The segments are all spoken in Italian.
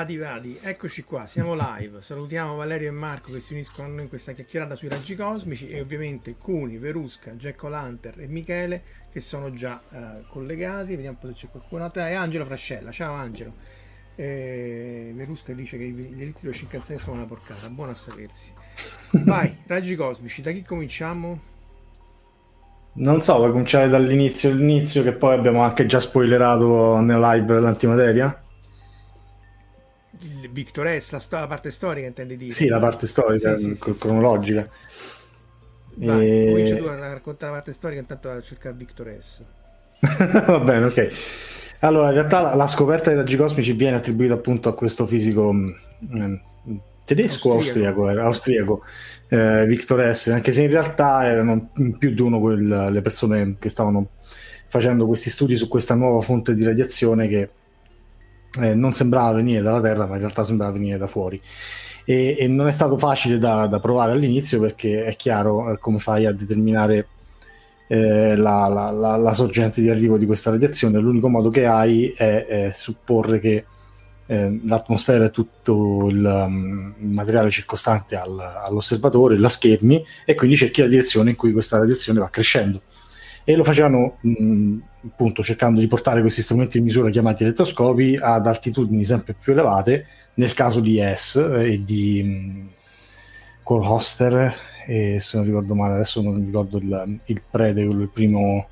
Vadi vadi, eccoci qua, siamo live. Salutiamo Valerio e Marco che si uniscono a noi in questa chiacchierata sui raggi cosmici e ovviamente Cuni, Verusca, Jack O'Lantern e Michele che sono già uh, collegati. Vediamo un po' se c'è qualcuno altro. E Angelo Frascella, ciao Angelo. Eh, Verusca dice che i diritti dello Shinkansen sono una porcata, buono a sapersi. Vai, raggi cosmici, da chi cominciamo? Non so, vuoi cominciare dall'inizio, all'inizio che poi abbiamo anche già spoilerato nella live dell'antimateria? Victor S, la, sto- la, parte storica intendi dire? Sì, la parte storica, sì, sì, cronologica. Vai, e... comincia tu a raccontare la parte storica intanto a cercare Victor S. Va bene, ok. Allora, in realtà la, la, scoperta dei raggi cosmici viene attribuita appunto a questo fisico mm, tedesco austriaco, austriaco, austriaco eh, Victor S, anche se in realtà erano più di uno quel, le persone che stavano facendo questi studi su questa nuova fonte di radiazione che eh, non sembrava venire dalla Terra, ma in realtà sembrava venire da fuori. E, e non è stato facile da, da, provare all'inizio perché è chiaro eh, come fai a determinare eh, la, la, la, la, sorgente di arrivo di questa radiazione. L'unico modo che hai è, è supporre che eh, l'atmosfera è tutto il, um, materiale circostante al, all'osservatore, la schermi, e quindi cerchi la direzione in cui questa radiazione va crescendo e lo facevano mh, appunto cercando di portare questi strumenti di misura chiamati elettroscopi ad altitudini sempre più elevate, nel caso di S e di mh, Cole e se non ricordo male adesso non ricordo il, il prete, il primo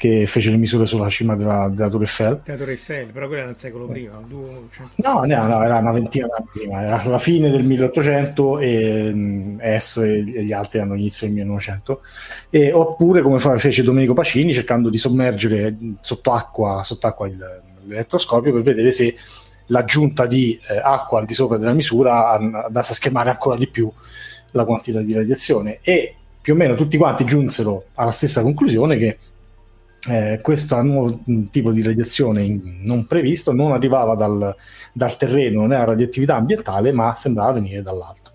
che fece le misure sulla cima della, della Tour Eiffel. La Eiffel, però quella era un secolo prima. Due, no, no, no, era una ventina d'anni prima, era la fine del 1800 e mh, S e gli altri erano inizio del 1900. E, oppure come fece Domenico Pacini cercando di sommergere sott'acqua, sott'acqua il, l'elettroscopio per vedere se l'aggiunta di eh, acqua al di sopra della misura andasse a schemare ancora di più la quantità di radiazione e più o meno tutti quanti giunsero alla stessa conclusione che eh, questo nuovo tipo di radiazione non previsto non arrivava dal, dal, terreno, non era radioattività ambientale, ma sembrava venire dall'alto.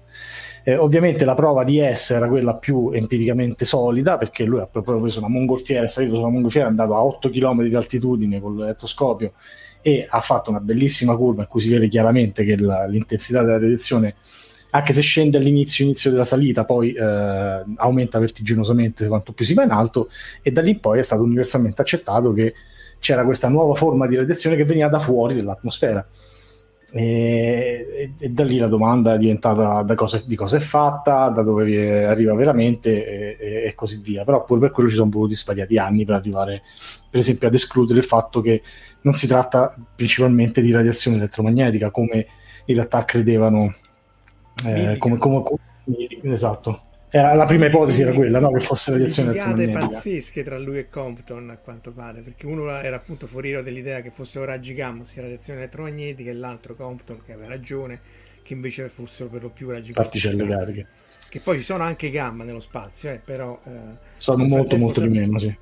Eh, ovviamente la prova di S era quella più empiricamente solida perché lui ha proprio preso una mongolfiera, è salito sulla mongolfiera, è andato a 8 km di altitudine con l'elettroscopio e ha fatto una bellissima curva in cui si vede chiaramente che la, l'intensità della radiazione anche se scende all'inizio inizio della salita, poi eh, aumenta vertiginosamente quanto più si va in alto e da lì in poi è stato universalmente accettato che c'era questa nuova forma di radiazione che veniva da fuori dell'atmosfera. E, e, e da lì la domanda è diventata cosa, di cosa è fatta, da dove arriva veramente e, e, così via. Però pure per quello ci sono voluti svariati anni per arrivare, per esempio, ad escludere il fatto che non si tratta principalmente di radiazione elettromagnetica come in realtà credevano eh, come, come, come, esatto. Era, la prima ipotesi era quella, no? che fosse radiazione elettromagnetica. pazzesche tra lui e Compton, a quanto pare, perché uno era appunto fuoriero dell'idea che fossero raggi gamma, sia radiazione elettromagnetica, e l'altro Compton, che aveva ragione, che invece fossero per lo più raggi. Particelle cariche. Che poi ci sono anche gamma nello spazio, eh, però... Eh, sono molto molto di meno, sì.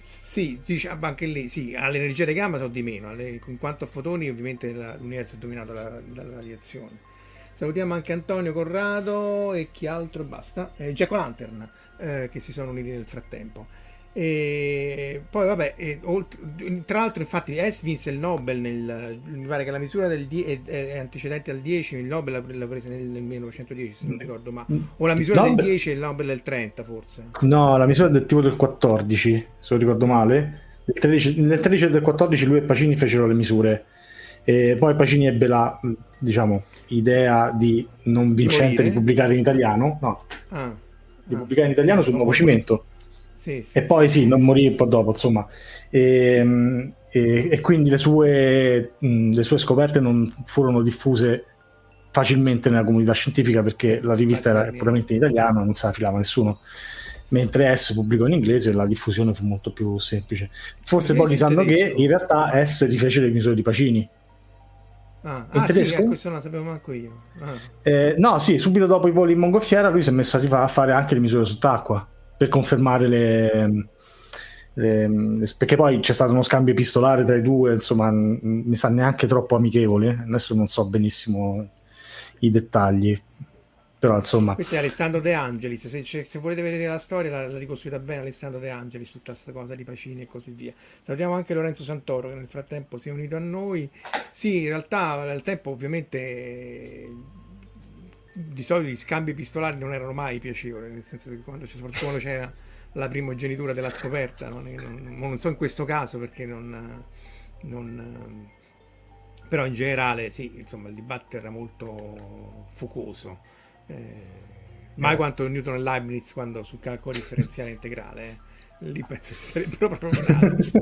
Sì, diciamo anche lì, sì, all'energia di gamma sono di meno, alle, in quanto a fotoni ovviamente la, l'universo è dominato dalla, dalla radiazione Salutiamo anche Antonio Corrado e chi altro basta. Eh, Jack Lantern eh, che si sono uniti nel frattempo. E poi vabbè, e, oltre, tra l'altro infatti S vinse il Nobel nel, mi pare che la misura del die, è, è, antecedente al 10, il Nobel l'ha presa nel, nel 1910 se non ricordo, ma o la misura Nobel... del 10 e il Nobel del 30 forse. No, la misura del tipo del 14, se non ricordo male. Nel 13, nel 13 e del 14 lui e Pacini fecero le misure. E poi Pacini ebbe la diciamo, idea di non vincente di, pubblicare in italiano, no, ah, di ah, pubblicare in italiano sul nuovo cimento sì, sì, e poi sì, non morì un po' dopo, insomma. E, e, e quindi le sue, le sue, scoperte non furono diffuse facilmente nella comunità scientifica perché la rivista era puramente in italiano non se la filava nessuno. Mentre S pubblicò in inglese la diffusione fu molto più semplice. Forse pochi sanno che in realtà S rifece le misure di Pacini. Ah, in ah tedesco? sì, questo non lo sapevo manco io. Ah. Eh, no, sì, subito dopo i voli in mongolfiera lui si è messo a fare anche le misure sott'acqua per confermare le, le, le, perché poi c'è stato uno scambio epistolare tra i due, insomma, mi sa neanche troppo amichevole. Adesso non so benissimo i dettagli. Però insomma. Questo è Alessandro De Angelis. Se, se volete vedere la storia, l'ha, l'ha ricostruita bene Alessandro De Angelis, tutta questa cosa di Pacini e così via. Salutiamo anche Lorenzo Santoro, che nel frattempo si è unito a noi. Sì, in realtà nel tempo, ovviamente di solito gli scambi epistolari non erano mai piacevoli, nel senso che quando, soprattutto quando c'era la primogenitura della scoperta, non, non, non, so in questo caso perché non, non però in generale sì, insomma il dibattito era molto focoso. Eh, mai quanto Newton e Leibniz quando sul calcolo differenziale integrale, eh. lì penso che sarebbero proprio nati.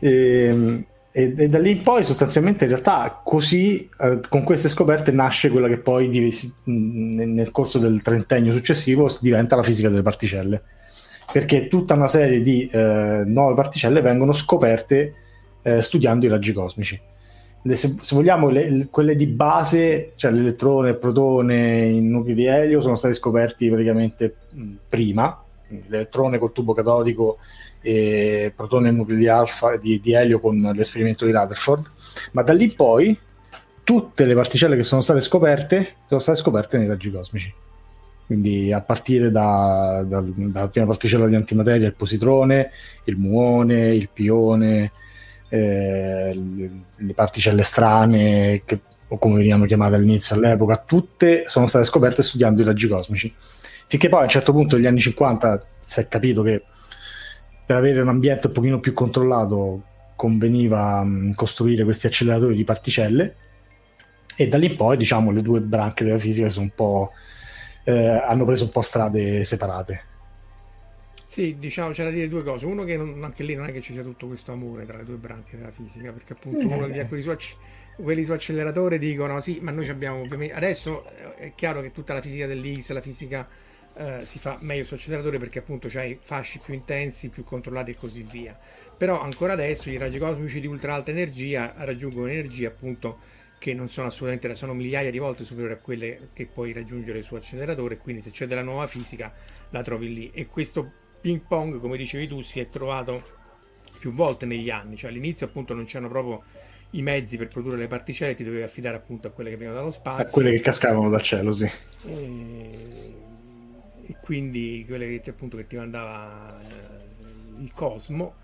ehm, e, e, da lì in poi sostanzialmente in realtà così eh, con queste scoperte nasce quella che poi div- nel corso del trentennio successivo diventa la fisica delle particelle perché tutta una serie di eh, nuove particelle vengono scoperte eh, studiando i raggi cosmici se, se vogliamo le, quelle di base cioè l'elettrone, il protone, i nuclei di elio sono stati scoperti praticamente prima l'elettrone col tubo catodico e protone e nucleo di alfa di, di elio con l'esperimento di Rutherford, ma da lì in poi tutte le particelle che sono state scoperte sono state scoperte nei raggi cosmici. Quindi a partire da, da, dalla prima particella di antimateria, il positrone, il muone, il pione, eh, le, le particelle strane, che, o come venivano chiamate all'inizio all'epoca, tutte sono state scoperte studiando i raggi cosmici. Finché poi a un certo punto, negli anni 50, si è capito che per avere un ambiente un pochino più controllato conveniva mh, costruire questi acceleratori di particelle e da lì in poi diciamo le due branche della fisica sono un po', eh, hanno preso un po' strade separate. Sì, diciamo c'è da dire due cose. Uno che non, anche lì non è che ci sia tutto questo amore tra le due branche della fisica, perché appunto uno di quelli su, quelli su acceleratore dicono sì, ma noi abbiamo ovviamente... Adesso eh, è chiaro che tutta la fisica dell'X, la fisica eh, si fa meglio su acceleratore perché appunto c'hai fasci più intensi, più controllati e così via. Però ancora adesso i raggi cosmici di ultra alta energia raggiungono energie appunto che non sono assolutamente, sono migliaia di volte superiori a quelle che puoi raggiungere su acceleratore, quindi se c'è della nuova fisica la trovi lì. E questo ping pong, come dicevi tu, si è trovato più volte negli anni, cioè all'inizio appunto non c'erano proprio i mezzi per produrre le particelle, ti dovevi affidare appunto a quelle che venivano dallo spazio. A quelle che cascavano dal cielo, sì. E e quindi quelle che, appunto, che ti mandava eh, il Cosmo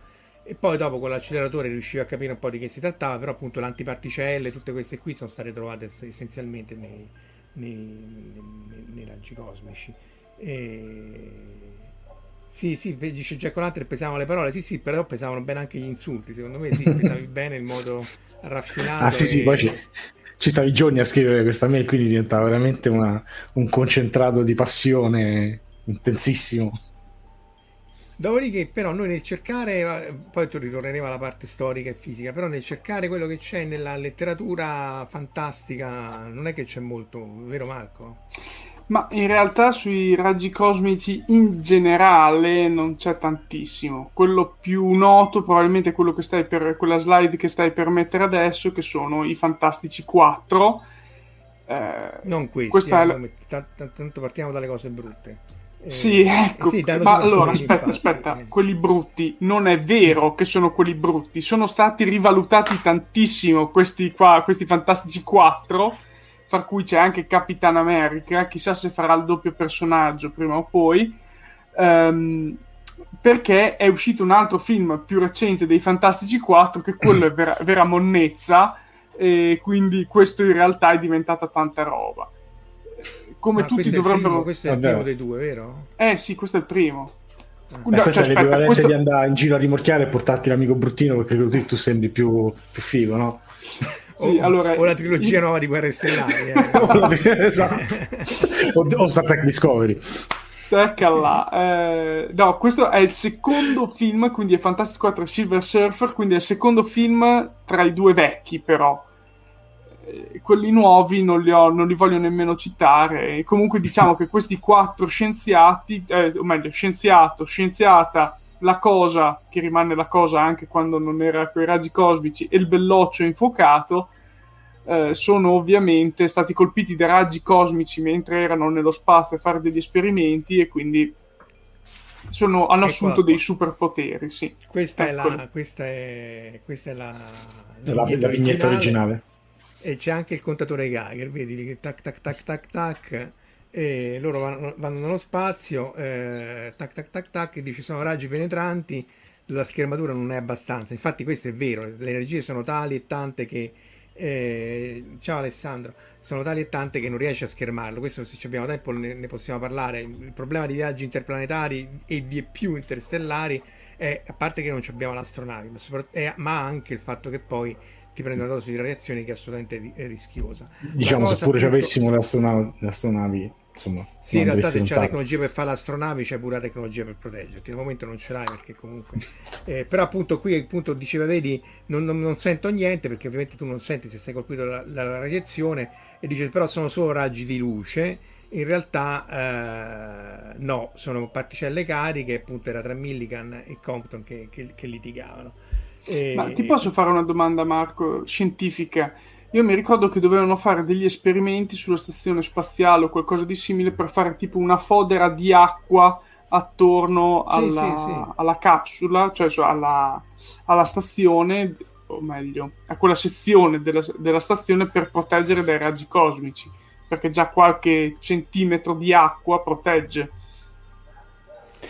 e poi dopo con l'acceleratore riuscivi a capire un po' di che si trattava però appunto le antiparticelle tutte queste qui sono state trovate essenzialmente nei, nei, nei, nei raggi cosmici e... sì sì dice Jack O'Lantern pesavano le parole sì sì però pesavano bene anche gli insulti secondo me sì pesavi bene il modo raffinato ah sì e... sì poi ci, ci stavi giorni a scrivere questa mail, quindi diventava veramente una, un concentrato di passione intensissimo. Dopodiché, però, noi nel cercare, poi ritorneremo alla parte storica e fisica, però nel cercare quello che c'è nella letteratura fantastica, non è che c'è molto, vero Marco? Ma in realtà sui raggi cosmici in generale non c'è tantissimo. Quello più noto probabilmente è quello che stai per quella slide che stai per mettere adesso, che sono i Fantastici 4. Eh, non questi, eh, è... t- tanto partiamo dalle cose brutte. Eh, sì, ecco. Sì, ma allora aspetta, infatti. aspetta, quelli brutti non è vero che sono quelli brutti, sono stati rivalutati tantissimo questi qua, questi Fantastici 4 fra cui c'è anche Capitan America, chissà se farà il doppio personaggio prima o poi, ehm, perché è uscito un altro film più recente dei Fantastici 4, che quello è vera, vera monnezza, e quindi questo in realtà è diventata tanta roba. Come Ma tutti è il dovrebbero... primo- questo è il Vabbè. primo dei due, vero? Eh sì, questo è il primo. Beh, No, questo cioè, è aspetta, l'equivalente questo- di andare in giro a rimorchiare e portarti l'amico bruttino perché così tu sembri più, più figo, no? Sì, o, allora- o la trilogia nuova di Guerre Stellari. eh. esatto. O, o Star Trek Discovery. Ecca là. Eh, no, questo è il secondo film, quindi è Fantastic 4 Silver Surfer, quindi è il secondo film tra i due vecchi, però. Eh, quelli nuovi non li, ho- non li voglio nemmeno citare. E comunque diciamo che questi quattro scienziati, eh, o meglio, scienziato, scienziata, la cosa, che rimane la cosa anche quando non era con i raggi cosmici, e il belloccio infuocato, eh, sono ovviamente stati colpiti da raggi cosmici mentre erano nello spazio a fare degli esperimenti e quindi sono- hanno Eccola assunto qua. dei superpoteri, sì. Questa, è la, questa, è, questa è la, La, la vignetta originale. E c'è anche il contatore Geiger, vedi tac tac tac tac tac. E loro vanno, vanno nello spazio, eh, tac tac tac tac, e dice sono raggi penetranti, la schermatura non è abbastanza. Infatti questo è vero, le energie sono tali e tante che... eh, ciao Alessandro, sono tali e tante che non riesce a schermarlo. Questo se ci abbiamo tempo ne, ne possiamo parlare. Il problema di viaggi interplanetari e vie più interstellari è, a parte che non abbiamo l'astronave, ma, è- ma anche il fatto che poi ti prende una dose di radiazione che è assolutamente ri- è rischiosa. Diciamo, se pure ci appunto- avessimo le astronavi, insomma, Sì, in realtà se c'è la tecnologia per fare l'astronavi c'è pure la tecnologia per proteggerti. Al momento non ce l'hai perché comunque... eh, però appunto qui appunto diceva, vedi, non, non- non sento niente perché ovviamente tu non senti se sei colpito dalla, dalla radiazione e dice però sono solo raggi di luce. In realtà eh, no, sono particelle cariche, appunto era tra Millikan e Compton che, che- che litigavano. E- Ma ti posso fare una domanda, Marco, scientifica? Io mi ricordo che dovevano fare degli esperimenti sulla stazione spaziale o qualcosa di simile per fare tipo una fodera di acqua attorno Sì, alla, sì, sì. alla capsula, cioè cioè alla, alla stazione, o meglio, a quella sezione della, della stazione per proteggere dai raggi cosmici, perché già qualche centimetro di acqua protegge.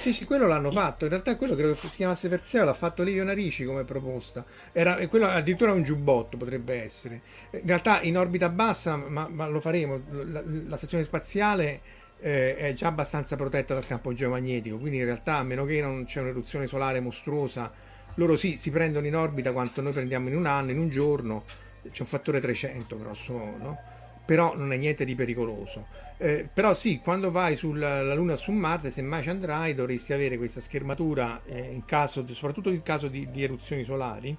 Sì, sì, quello l'hanno fatto. In realtà quello credo che si chiamasse Perseo, l'ha fatto Livio Narici come proposta. Era, quello addirittura un giubbotto potrebbe essere. In realtà in orbita bassa, ma, ma lo faremo, la, la stazione spaziale eh, è già abbastanza protetta dal campo geomagnetico, quindi in realtà a meno che non c'è un'eruzione solare mostruosa, loro sì, si prendono in orbita quanto noi prendiamo in un anno, in un giorno, c'è un fattore 300 grosso modo, però non è niente di pericoloso. Eh, però sì, quando vai sulla la Luna o su Marte, se mai ci andrai, dovresti avere questa schermatura, eh, in caso, soprattutto in caso di, di eruzioni solari,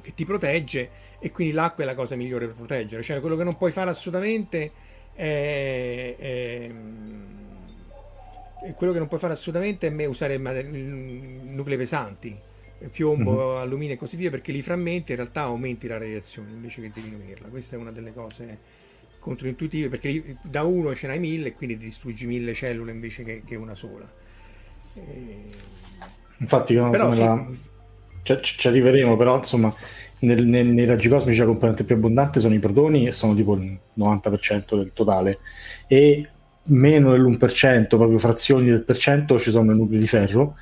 che ti protegge e quindi l'acqua è la cosa migliore per proteggere. Cioè quello che non puoi fare assolutamente è... è- quello che non puoi fare assolutamente è usare nuclei pesanti, piombo, alluminio e così via, perché li frammenti in realtà aumenti la radiazione invece che diminuirla. Questa è una delle cose controintuitive perché da uno ce n'hai mille e quindi distruggi mille cellule invece che, che una sola. E- Infatti, come Però sì. la- ci, ci- ci arriveremo, però insomma, nel- nel- nei raggi cosmici la componente più abbondante sono i protoni e sono tipo il 90% del totale e meno dell'1%, proprio frazioni del per cento, ci sono i nuclei di ferro,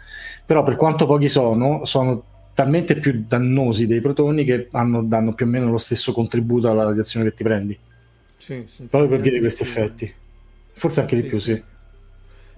però per quanto pochi sono, sono talmente più dannosi dei protoni che hanno- danno più o meno lo stesso contributo alla radiazione che ti prendi, sì, sì, proprio per dire questi effetti. Forse anche di più, sì.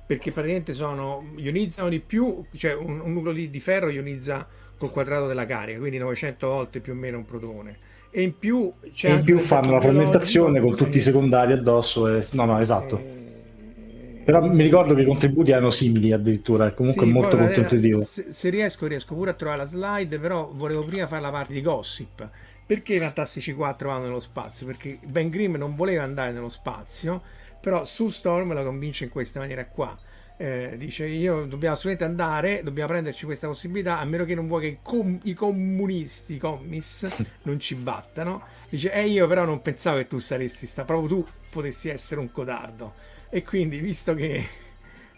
Perché praticamente sono ionizzano di più, cioè un, un nucleo di, di ferro ionizza col quadrato della carica, quindi 900 volte più o meno un protone. E in più c'è E in più fanno la frammentazione con tutti i secondari addosso. E... No, no, esatto. eh, Però mi ricordo che i contributi erano simili addirittura, e comunque Sì, molto poi, molto eh, intuitivo. Se, se riesco, riesco pure a trovare la slide, però volevo prima fare la parte di gossip. Perché i Fantastici 4 vanno nello spazio? Perché Ben Grimm non voleva andare nello spazio, però Sue Storm la convince in questa maniera qua. Eh, dice io dobbiamo assolutamente andare, dobbiamo prenderci questa possibilità, a meno che non vuoi che i, com- i comunisti, i commis, non ci battano. Dice, e io però non pensavo che tu saresti sta, proprio tu potessi essere un codardo. E quindi, visto che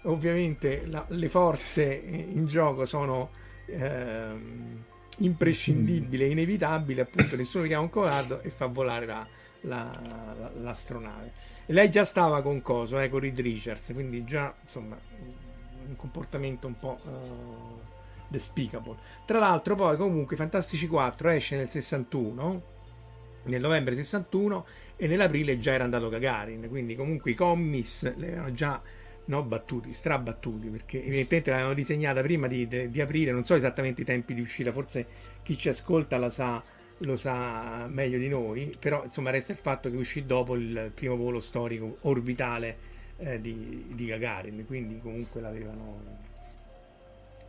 ovviamente la- le forze in gioco sono ehm, imprescindibili e inevitabili, appunto nessuno chiama un codardo e fa volare la, la, la, l'astronave. E lei già stava con Coso, eh, con Reed Richards, quindi già insomma un comportamento un po' uh, despicable. Tra l'altro poi comunque Fantastici 4 esce nel 61, nel novembre 61 e nell'aprile già era andato Gagarin, quindi comunque i commis le avevano già no, battuti, strabattuti, perché evidentemente l'avevano disegnata prima di, di, di, aprire, non so esattamente i tempi di uscita, forse chi ci ascolta sa, lo sa meglio di noi, però insomma resta il fatto che uscì dopo il primo volo storico orbitale eh, di, di, Gagarin, quindi comunque l'avevano,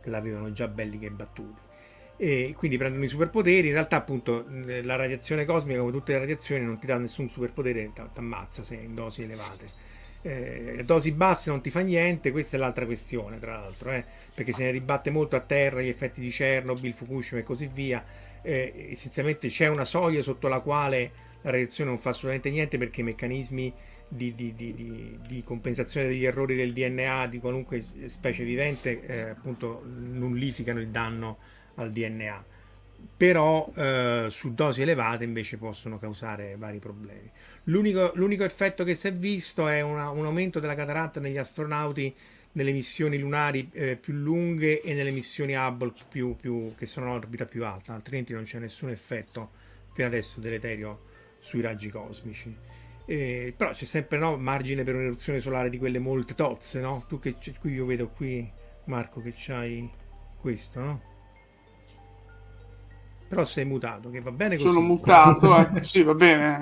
l'avevano già belli che battuti. E quindi prendono i superpoteri, in realtà appunto la radiazione cosmica come tutte le radiazioni non ti dà nessun superpotere, ti ammazza se in dosi elevate eh, dosi basse non ti fa niente, questa è l'altra questione, tra l'altro, eh, perché se ne ribatte molto a terra gli effetti di Chernobyl, Fukushima e così via. Eh, essenzialmente c'è una soglia sotto la quale la radiazione non fa assolutamente niente perché i meccanismi di, di, di, di compensazione degli errori del DNA di qualunque specie vivente eh, appunto nullificano il danno al DNA però eh, su dosi elevate invece possono causare vari problemi. L'unico, l'unico effetto che si è visto è una, un aumento della cataratta negli astronauti nelle missioni lunari eh, più lunghe e nelle missioni Hubble più, più, che sono all'orbita più alta, altrimenti non c'è nessun effetto fino adesso deleterio sui raggi cosmici. Eh, però c'è sempre no, margine per un'eruzione solare di quelle molte tozze, no? Tu che qui io vedo qui, Marco, che c'hai questo, no? Però sei mutato, che va bene così. Sono mutato, eh. sì, va bene.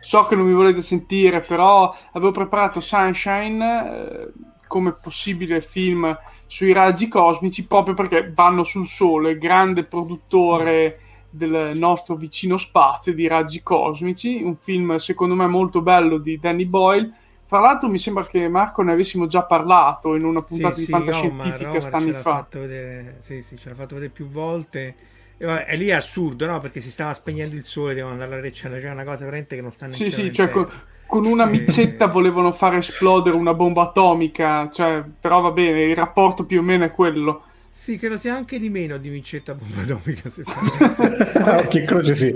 So che non mi volete sentire, però avevo preparato Sunshine eh, come possibile film sui raggi cosmici proprio perché vanno sul Sole, grande produttore del nostro vicino spazio di raggi cosmici, un film secondo me molto bello di Danny Boyle. Fra l'altro mi sembra che Marco ne avessimo già parlato in una puntata sì, di sì, fantascientifica Omar, stanni fa. Vedere, sì, sì, ce l'ha fatto vedere più volte e, vabbè, e lì è assurdo, no? Perché si stava spegnendo il sole, devono andare alla recciana, c'è una cosa veramente che non sta neanche Sì, sì, cioè con, con, una micetta volevano far esplodere una bomba atomica, cioè, però va bene, il rapporto più o meno è quello. Sì, credo sia anche di meno di micetta bomba atomica, se fa. che croce sì.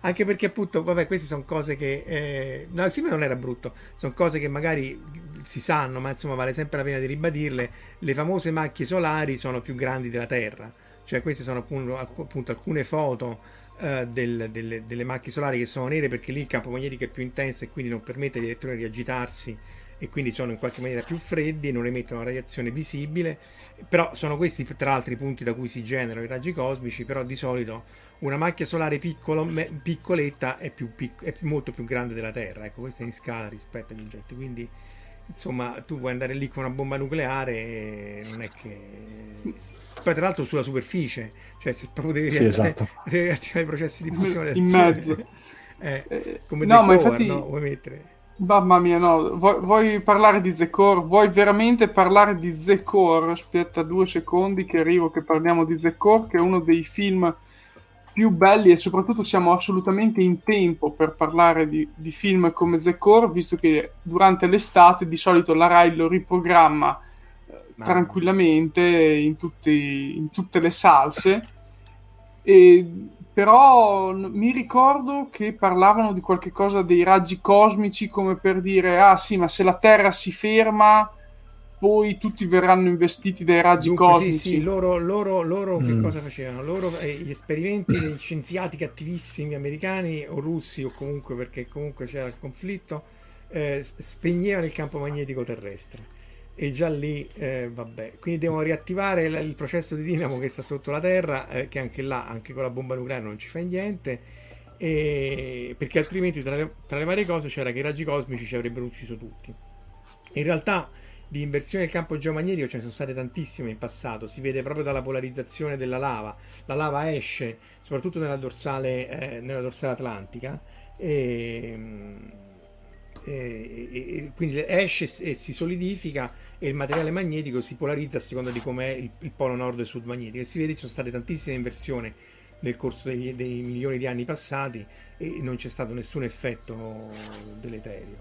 Anche perché appunto, vabbè, queste sono cose che... Eh... No, il film non era brutto, sono cose che magari si sanno, ma insomma vale sempre la pena di ribadirle. Le famose macchie solari sono più grandi della Terra cioè queste sono appunto, alcune foto uh, del, delle, delle, macchie solari che sono nere perché lì il campo magnetico è più intenso e quindi non permette agli elettroni di agitarsi e quindi sono in qualche maniera più freddi e non emettono una radiazione visibile. Però sono questi tra l'altro i punti da cui si generano i raggi cosmici però di solito una macchia solare piccolo, me, piccoletta è, più, pic, è molto più grande della Terra ecco questa è in scala rispetto agli oggetti. Quindi insomma tu puoi andare lì con una bomba nucleare e non è che poi tra l'altro sulla superficie, cioè se proprio devi sì, esatto. riattivare i processi di fusione in mezzo. Eh, eh, come no, decor, ma infatti... no? Vuoi mettere? Mamma mia, no, vuoi, vuoi, parlare di The Core? Vuoi veramente parlare di The Core? Aspetta due secondi che arrivo che parliamo di The Core, che è uno dei film più belli e soprattutto siamo assolutamente in tempo per parlare di, di film come The Core, visto che durante l'estate di solito la RAI lo riprogramma tranquillamente in, tutti, in, tutte le salse. E, però mi ricordo che parlavano di qualche cosa dei raggi cosmici come per dire ah sì ma se la Terra si ferma poi tutti verranno investiti dai raggi Dunque, cosmici sì, sì, loro, loro, loro mm. che cosa facevano? Loro, eh, gli esperimenti degli scienziati cattivissimi americani o russi o comunque perché comunque c'era il conflitto eh, spegnevano il campo magnetico terrestre e già lì eh, vabbè. Quindi devono riattivare il, il, processo di dinamo che sta sotto la terra eh, che anche là anche con la bomba nucleare non ci fa niente. E, perché altrimenti tra le, tra le, varie cose c'era che i raggi cosmici ci avrebbero ucciso tutti. In realtà di inversione del campo geomagnetico ce ne sono state tantissime in passato. Si vede proprio dalla polarizzazione della lava. La lava esce soprattutto nella dorsale, eh, nella dorsale atlantica. E e, e, quindi esce e si solidifica e il materiale magnetico si polarizza a seconda di com'è il, il polo nord e sud magnetico. E si vede ci sono state tantissime inversioni nel corso dei, dei, milioni di anni passati e non c'è stato nessun effetto deleterio.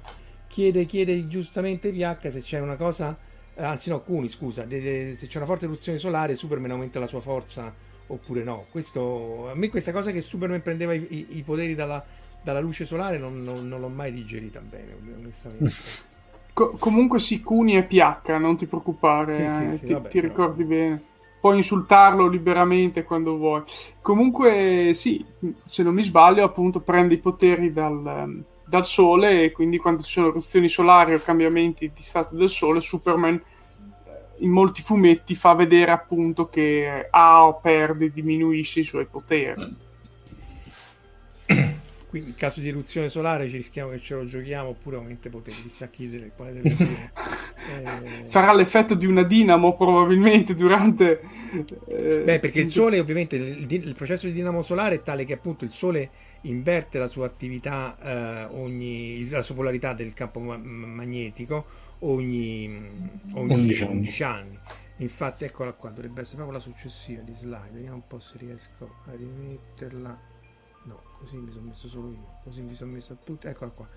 Chiede, chiede giustamente PH se c'è una cosa, anzi no, Cuni scusa, de, de, se c'è una forte eruzione solare Superman aumenta la sua forza oppure no. Questo, a me questa cosa che Superman prendeva i, i, i poteri dalla, dalla luce solare non, non, non l'ho mai digerita bene, onestamente. Co- comunque sì, Cuni è pH, non ti preoccupare, sì, eh, sì, sì, ti, vabbè, ti ricordi però... bene. Puoi insultarlo liberamente quando vuoi. Comunque sì, se non mi sbaglio, appunto prende i poteri dal, dal Sole e quindi quando ci sono eruzioni solari o cambiamenti di stato del Sole, Superman eh, in molti fumetti fa vedere appunto che ha o perde, diminuisce i suoi poteri. Quindi in caso di eruzione solare ci rischiamo che ce lo giochiamo oppure aumenta i poteri, chissà chi delle, quale delle due. Eh... Farà l'effetto di una dinamo probabilmente durante... Eh... Beh, perché il Sole ovviamente, il, il, processo di dinamo solare è tale che appunto il Sole inverte la sua attività, eh, ogni, la sua polarità del campo ma- magnetico ogni, ogni 11, 11 anni. Infatti eccola qua, dovrebbe essere proprio la successiva di slide, vediamo un po' se riesco a rimetterla no così mi sono messo solo io così mi sono messo a tutti eccola qua.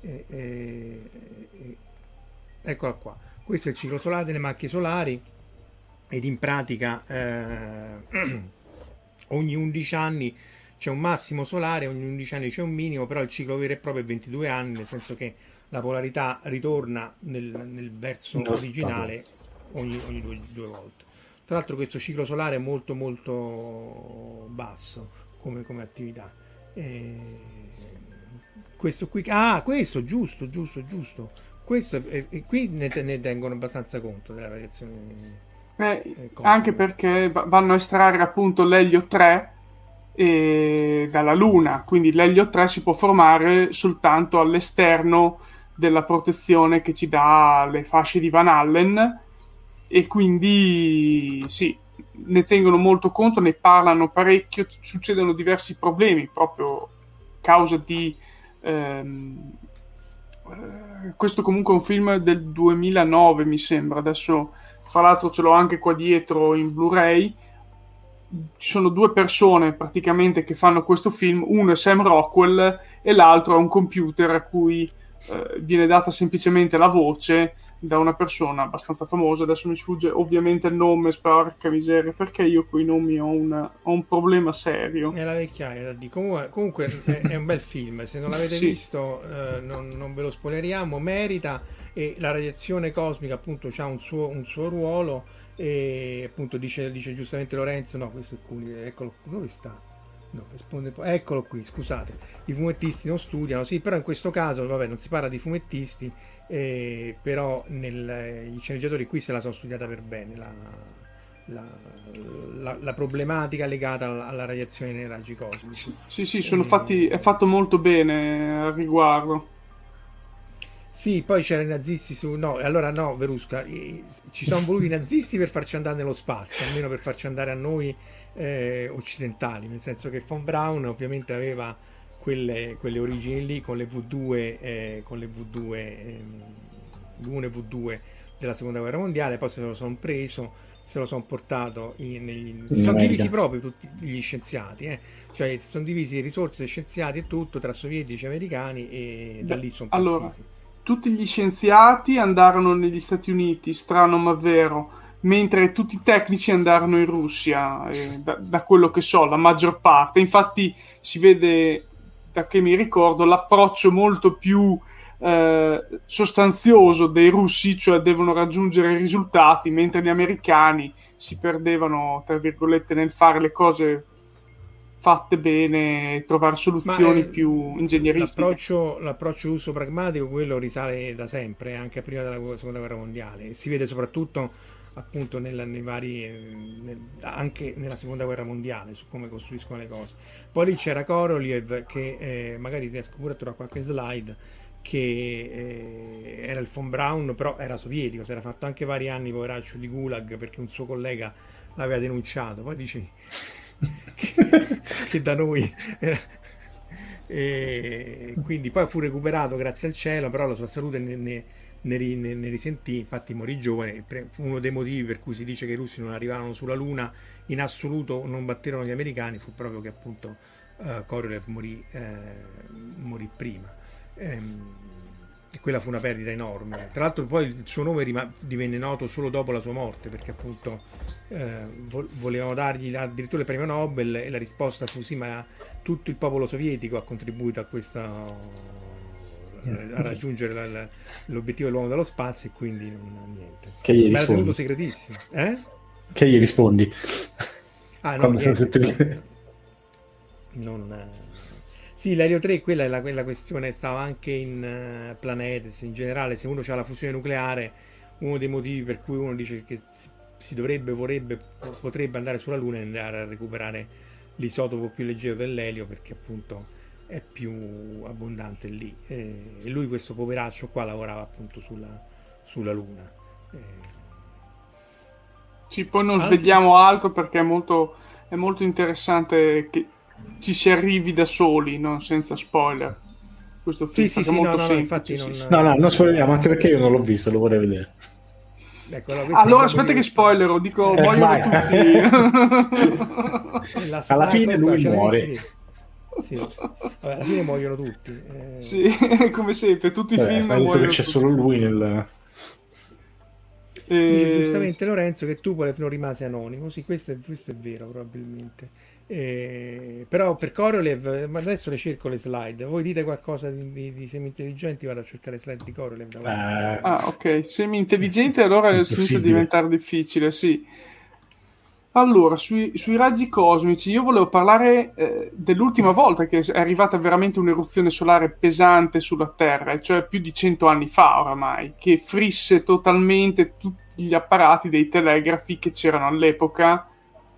E, e, e, eccola qua. Questo è il ciclo solare delle macchie solari ed in pratica eh, ogni 11 anni c'è un massimo solare ogni 11 anni c'è un minimo però il ciclo vero e proprio è 22 anni nel senso che la polarità ritorna nel, nel verso originale ogni, ogni due, due volte. Tra l'altro questo ciclo solare è molto molto basso come, come attività. E questo qui, ah, questo giusto, giusto, giusto. Questo, e, qui ne, ne, tengono abbastanza conto della radiazione. Eh, eh anche perché vanno a estrarre appunto l'elio 3 e, dalla Luna, quindi l'elio 3 si può formare soltanto all'esterno della protezione che ci dà le fasce di Van Allen e quindi sì, ne tengono molto conto, ne parlano parecchio, succedono diversi problemi proprio a causa di... Ehm, eh, questo comunque è un film del 2009 mi sembra, adesso tra l'altro ce l'ho anche qua dietro in Blu-ray. Ci sono due persone praticamente che fanno questo film, uno è Sam Rockwell e l'altro è un computer a cui eh, viene data semplicemente la voce da una persona abbastanza famosa, adesso mi sfugge ovviamente il nome, sporca miseria, perché io con i nomi ho, una, ho un problema serio. È la vecchiaia da. Comunque, comunque è, è, un bel film, se non l'avete sì. visto eh, non, non, ve lo spoileriamo, merita e la radiazione cosmica appunto ha un suo, un suo ruolo e appunto dice, dice giustamente Lorenzo, no questo è Cuni, eccolo, dove sta? No, risponde. Eccolo qui, scusate. I fumettisti non studiano, sì, però in questo caso, vabbè, non si parla di fumettisti, eh, però nel, i sceneggiatori qui se la sono studiata per bene la, la, la, la problematica legata alla, alla, radiazione nei raggi cosmici. Sì, sì, sono e... fatti, è fatto molto bene al riguardo. Sì, poi c'erano i nazisti su... No, allora no, Verusca, ci sono voluti i nazisti per farci andare nello spazio, almeno per farci andare a noi eh, occidentali, nel senso che Von Braun ovviamente aveva quelle, quelle origini lì con le V2, eh, con le V2, ehm, V1 e V2 della seconda guerra mondiale, poi se lo sono preso, se lo sono portato in, negli, si sono divisi proprio tutti gli scienziati, eh? cioè sono divisi risorse, scienziati e tutto tra sovietici e americani e da lì sono partiti. Allora, tutti gli scienziati andarono negli Stati Uniti, strano ma vero, mentre tutti i tecnici andarono in Russia, eh, da, da, quello che so, la maggior parte. Infatti si vede che mi ricordo, l'approccio molto più eh, sostanzioso dei russi, cioè devono raggiungere i risultati, mentre gli americani si perdevano, tra virgolette, nel fare le cose fatte bene, trovare soluzioni Ma, più ingegneristiche. L'approccio, l'approccio uso pragmatico, quello risale da sempre, anche prima della seconda guerra mondiale. Si vede soprattutto appunto nella, nei vari, nel, anche nella seconda guerra mondiale su come costruiscono le cose. Poi lì c'era Koroliev che eh, magari riesco pure a trovare qualche slide che eh, era il von Braun però era sovietico, si era fatto anche vari anni poveraccio di Gulag perché un suo collega l'aveva denunciato, poi dice che, che da noi era, e quindi poi fu recuperato grazie al cielo, però la sua salute ne, ne ne, ne, ne risentì, infatti morì giovane, uno dei motivi per cui si dice che i russi non arrivarono sulla Luna in assoluto, non batterono gli americani, fu proprio che appunto uh, Korolev morì, eh, morì prima. Ehm, e quella fu una perdita enorme. Tra l'altro poi il suo nome rima- divenne noto solo dopo la sua morte, perché appunto eh, vo- volevano dargli addirittura il premio Nobel e la risposta fu sì, ma tutto il popolo sovietico ha contribuito a questa eh, a raggiungere l'obiettivo dell'uomo dello spazio e quindi non, niente. Che gli Ma rispondi? segretissimo. Eh? Che gli rispondi? Ah, no, niente, non, Sì, l'elio 3, quella è la, quella questione, stava anche in uh, Planetes in generale, se uno ha la fusione nucleare, uno dei motivi per cui uno dice che si, si dovrebbe, vorrebbe, potrebbe andare sulla Luna e andare a recuperare l'isotopo più leggero dell'elio perché appunto è più abbondante lì. E, e lui, questo poveraccio qua, lavorava appunto sulla, sulla Luna. E, Sì, poi non Anche- svegliamo altro perché è molto, è molto interessante che ci si arrivi da soli, non senza spoiler. Questo film Sì, sì, sì, molto no, no, no, semplice, infatti non-. No, no, non spoileriamo, anche perché io non l'ho visto, lo vorrei vedere. ecco, allora, aspetta che spoiler, dico Eh, muoiono vai. tutti. La Alla fine lui muore. Sì, Vabbè, alla fine muoiono tutti. eh. sì, come sempre, tutti i Vabbè, film ha detto che muoiono c'è tutti. solo lui nel... Eh, Dice giustamente Lorenzo che Tupolev non rimase anonimo, sì, questo è, questo è vero probabilmente. Eh, però per Korolev, ma adesso le cerco le slide, voi dite qualcosa di, di, di semi intelligenti, vado a cercare le slide di Korolev. Eh, Ah, ok, semi intelligente allora a Impossibile. diventare difficile, sì. Allora, sui, sui raggi cosmici, io volevo parlare eh, dell'ultima volta che è arrivata veramente un'eruzione solare pesante sulla Terra, cioè più di cento anni fa oramai, che frisse totalmente tutti gli apparati dei telegrafi che c'erano all'epoca.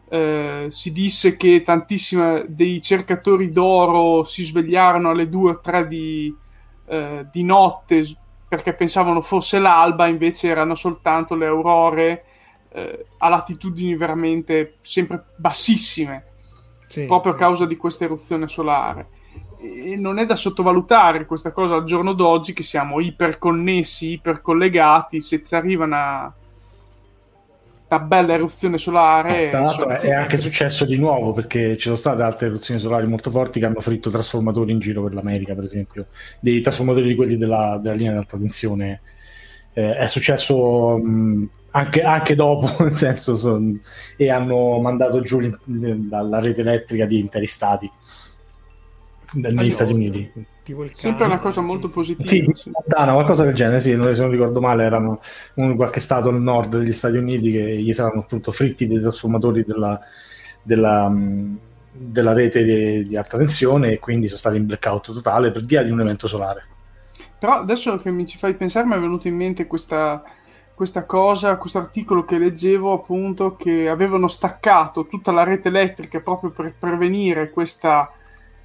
Eh, si disse che tantissimi dei cercatori d'oro si svegliarono alle 2 o 3 di, eh, di notte perché pensavano fosse l'alba, invece erano soltanto le aurore eh, a latitudini veramente sempre bassissime, Sì, proprio a sì, causa sì. di questa eruzione solare. E non è da sottovalutare questa cosa al giorno d'oggi che siamo iperconnessi, ipercollegati, se ti arriva una, una bella eruzione solare... Tra l'altro è anche successo di nuovo perché ci sono state altre eruzioni solari molto forti che hanno fritto trasformatori in giro per l'America, per esempio, dei trasformatori di quelli della, della linea di alta tensione. Eh, è successo mh, anche, anche dopo, nel senso, son- e hanno mandato giù dalla rete elettrica di interi stati negli Stati Uniti. sempre una cosa molto positiva. Sì, sì. Montana, qualcosa del genere, sì, se non ricordo male, erano un qualche stato nel nord degli Stati Uniti che gli saranno appunto fritti dei trasformatori della, della, della rete di, di alta tensione e quindi sono stati in blackout totale per via di un evento solare. Però adesso che mi ci fai pensare mi è venuto in mente questa, questa cosa, questo articolo che leggevo appunto che avevano staccato tutta la rete elettrica proprio per prevenire questa,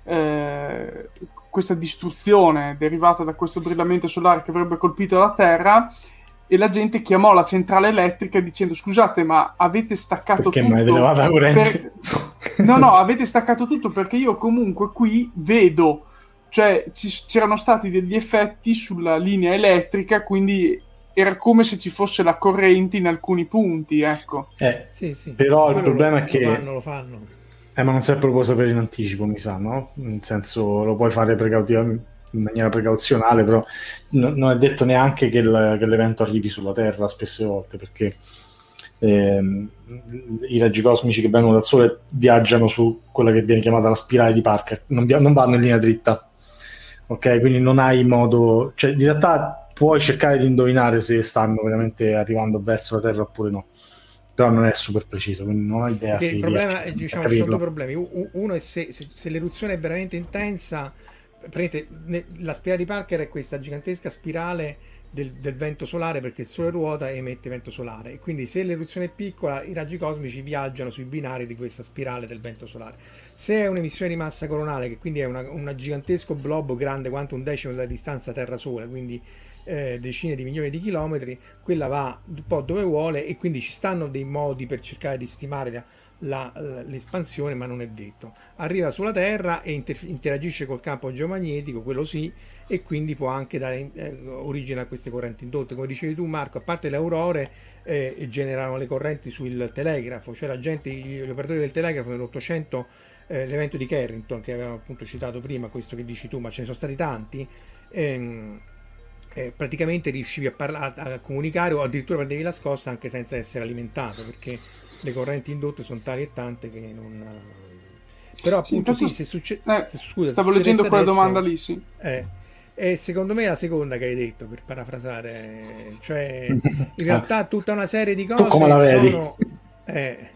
eh, questa distruzione derivata da questo brillamento solare che avrebbe colpito la Terra e la gente chiamò la centrale elettrica dicendo scusate ma avete staccato Perché tutto per- No, no, avete staccato tutto perché io comunque qui vedo, cioè ci- c'erano stati degli effetti sulla linea elettrica, quindi era come se ci fosse la corrente in alcuni punti, ecco. Eh, Sì, sì. Però il Quello problema lo- è che- Lo fanno, lo fanno. eh, ma non sempre lo puoi sapere in anticipo, mi sa, no? Nel senso, lo puoi fare precautivamente in maniera precauzionale, però no- non è detto neanche che, il- che l'evento arrivi sulla Terra spesse volte, perché ehm, i raggi cosmici che vengono dal Sole viaggiano su quella che viene chiamata la spirale di Parker, non, via- non vanno in linea dritta, ok? Quindi non hai modo, cioè in realtà puoi cercare di indovinare se stanno veramente arrivando verso la Terra oppure no, però non è super preciso, quindi non ho idea Perché se il problema è, diciamo, ci sono due problemi. Uno è se, se- se l'eruzione è veramente intensa, prendete, la spirale di Parker è questa gigantesca spirale del, del vento solare perché il Sole ruota e emette vento solare. E quindi se l'eruzione è piccola, i raggi cosmici viaggiano sui binari di questa spirale del vento solare. Se è un'emissione di massa coronale, che quindi è un gigantesco globo grande quanto un decimo della distanza Terra-Sole, quindi eh, decine di milioni di chilometri, quella va un po' dove vuole e quindi ci stanno dei modi per cercare di stimare la- la- l'espansione, ma non è detto. Arriva sulla Terra e inter- interagisce col campo geomagnetico, quello sì, e quindi può anche dare eh, origine a queste correnti indotte. Come dicevi tu, Marco, a parte le aurore eh, generano le correnti sul telegrafo, cioè la gente, gli operatori del telegrafo nell'Ottocento, eh, l'evento di Carrington che avevamo appunto citato prima, questo che dici tu, ma ce ne sono stati tanti. ehm, eh, praticamente riuscivi a, parla- a comunicare o addirittura prendevi la scossa anche senza essere alimentato perché le correnti indotte sono tali e tante che non però appunto sì, sì se succede eh, scusa stavo leggendo quella adesso, domanda lì sì eh, e secondo me è la seconda che hai detto per parafrasare cioè in realtà tutta una serie di cose tu come la vedi? sono eh,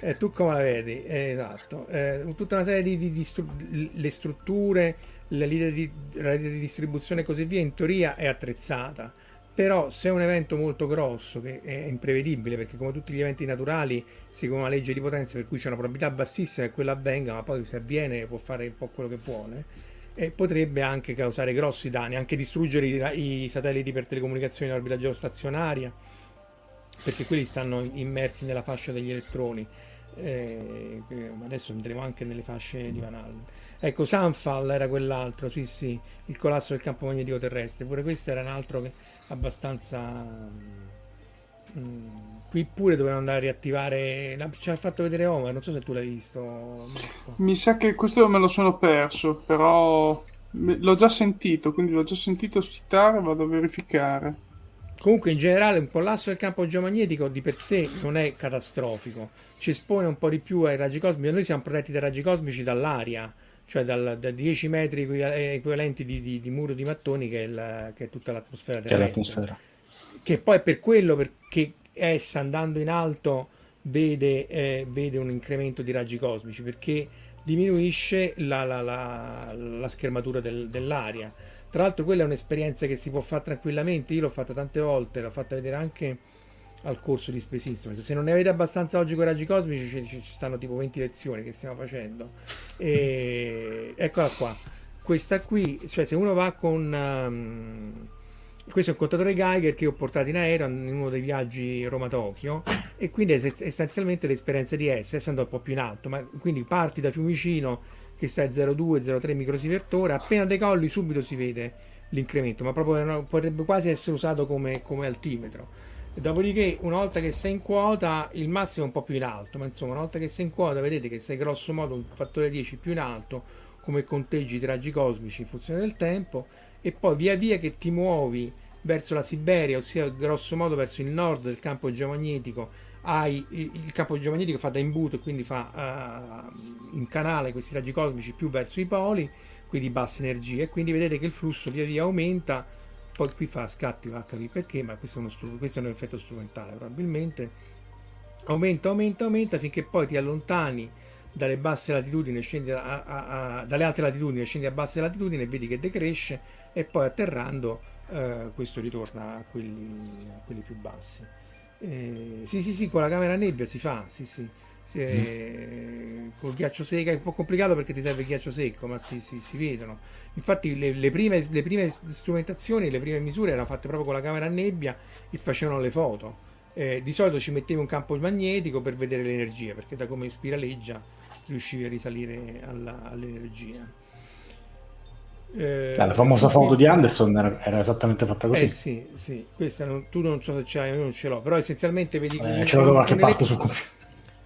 eh, tu come la vedi esatto eh, tutta una serie di, di, di stru- le strutture la linea di, la di distribuzione e così via in teoria è attrezzata. Però se è un evento molto grosso che è imprevedibile perché come tutti gli eventi naturali segue una legge di potenza per cui c'è una probabilità bassissima che quello avvenga ma poi se avviene può fare un po' quello che vuole e potrebbe anche causare grossi danni anche distruggere i, i satelliti per telecomunicazioni in orbita geostazionaria perché quelli stanno immersi nella fascia degli elettroni. Eh, adesso andremo anche nelle fasce di Van Allen ecco Sanfal era quell'altro sì sì il collasso del campo magnetico terrestre. Pure questo era un altro che abbastanza mm, qui pure dovevano andare a riattivare ci ha fatto vedere Omar non so se tu l'hai visto Marco. mi sa che questo me lo sono perso però l'ho già sentito quindi l'ho già sentito citare vado a verificare. Comunque in generale un collasso del campo geomagnetico di per sé non è catastrofico. Ci espone un po' di più ai raggi cosmici noi siamo protetti dai raggi cosmici dall'aria cioè dal, da 10 metri equivalenti di, di, di, muro di mattoni che è, la, che è tutta l'atmosfera terrestre. Che poi è per quello perché essa andando in alto vede, eh, vede un incremento di raggi cosmici perché diminuisce la, la, la, la schermatura del, dell'aria. Tra l'altro quella è un'esperienza che si può fare tranquillamente, io l'ho fatta tante volte, l'ho fatta vedere anche al corso di Space Instruments. Se non ne avete abbastanza oggi con i raggi cosmici, ci, ci, stanno tipo 20 lezioni che stiamo facendo. E eccola qua. Questa qui, cioè se uno va con... Um, questo è un contatore Geiger che ho portato in aereo in uno dei viaggi Roma-Tokyo e quindi è essenzialmente l'esperienza di S, essendo un po' più in alto, ma quindi parti da Fiumicino che sta a 0,2-0,3 microsievert ora, appena decolli subito si vede l'incremento, ma proprio potrebbe quasi essere usato come, come altimetro Dopodiché, una volta che sei in quota, il massimo è un po' più in alto, ma insomma, una volta che sei in quota, vedete che sei grosso modo un fattore 10 più in alto, come conteggi i raggi cosmici in funzione del tempo, e poi via via che ti muovi verso la Siberia, ossia grosso modo verso il nord del campo geomagnetico, hai il campo geomagnetico fa da imbuto e quindi fa uh, in canale questi raggi cosmici più verso i poli, quindi bassa energia, e quindi vedete che il flusso via via aumenta poi qui fa scatti, va a capire perché, ma questo è, uno questo è un effetto strumentale probabilmente. Aumenta, aumenta, aumenta finché poi ti allontani dalle basse latitudini, scendi a, a, a, dalle alte latitudini, scendi a basse latitudini e vedi che decresce e poi atterrando eh, questo ritorna a quelli, a quelli più bassi. Eh, sì, sì, sì, con la camera nebbia si fa, sì, sì. Mm. col ghiaccio secco è un po' complicato perché ti serve il ghiaccio secco, ma si, si, si vedono. Infatti, le, le, prime, le, prime, strumentazioni, le prime misure erano fatte proprio con la camera a nebbia e facevano le foto. Eh, di solito ci mettevi un campo magnetico per vedere l'energia, perché da come spiraleggia riuscivi a risalire alla, all'energia. Eh, la famosa foto di Anderson era, era, esattamente fatta così. Eh sì, sì, questa non, tu non so se ce l'hai, io non ce l'ho, però essenzialmente vedi eh, ce l'ho da qualche parte sul computer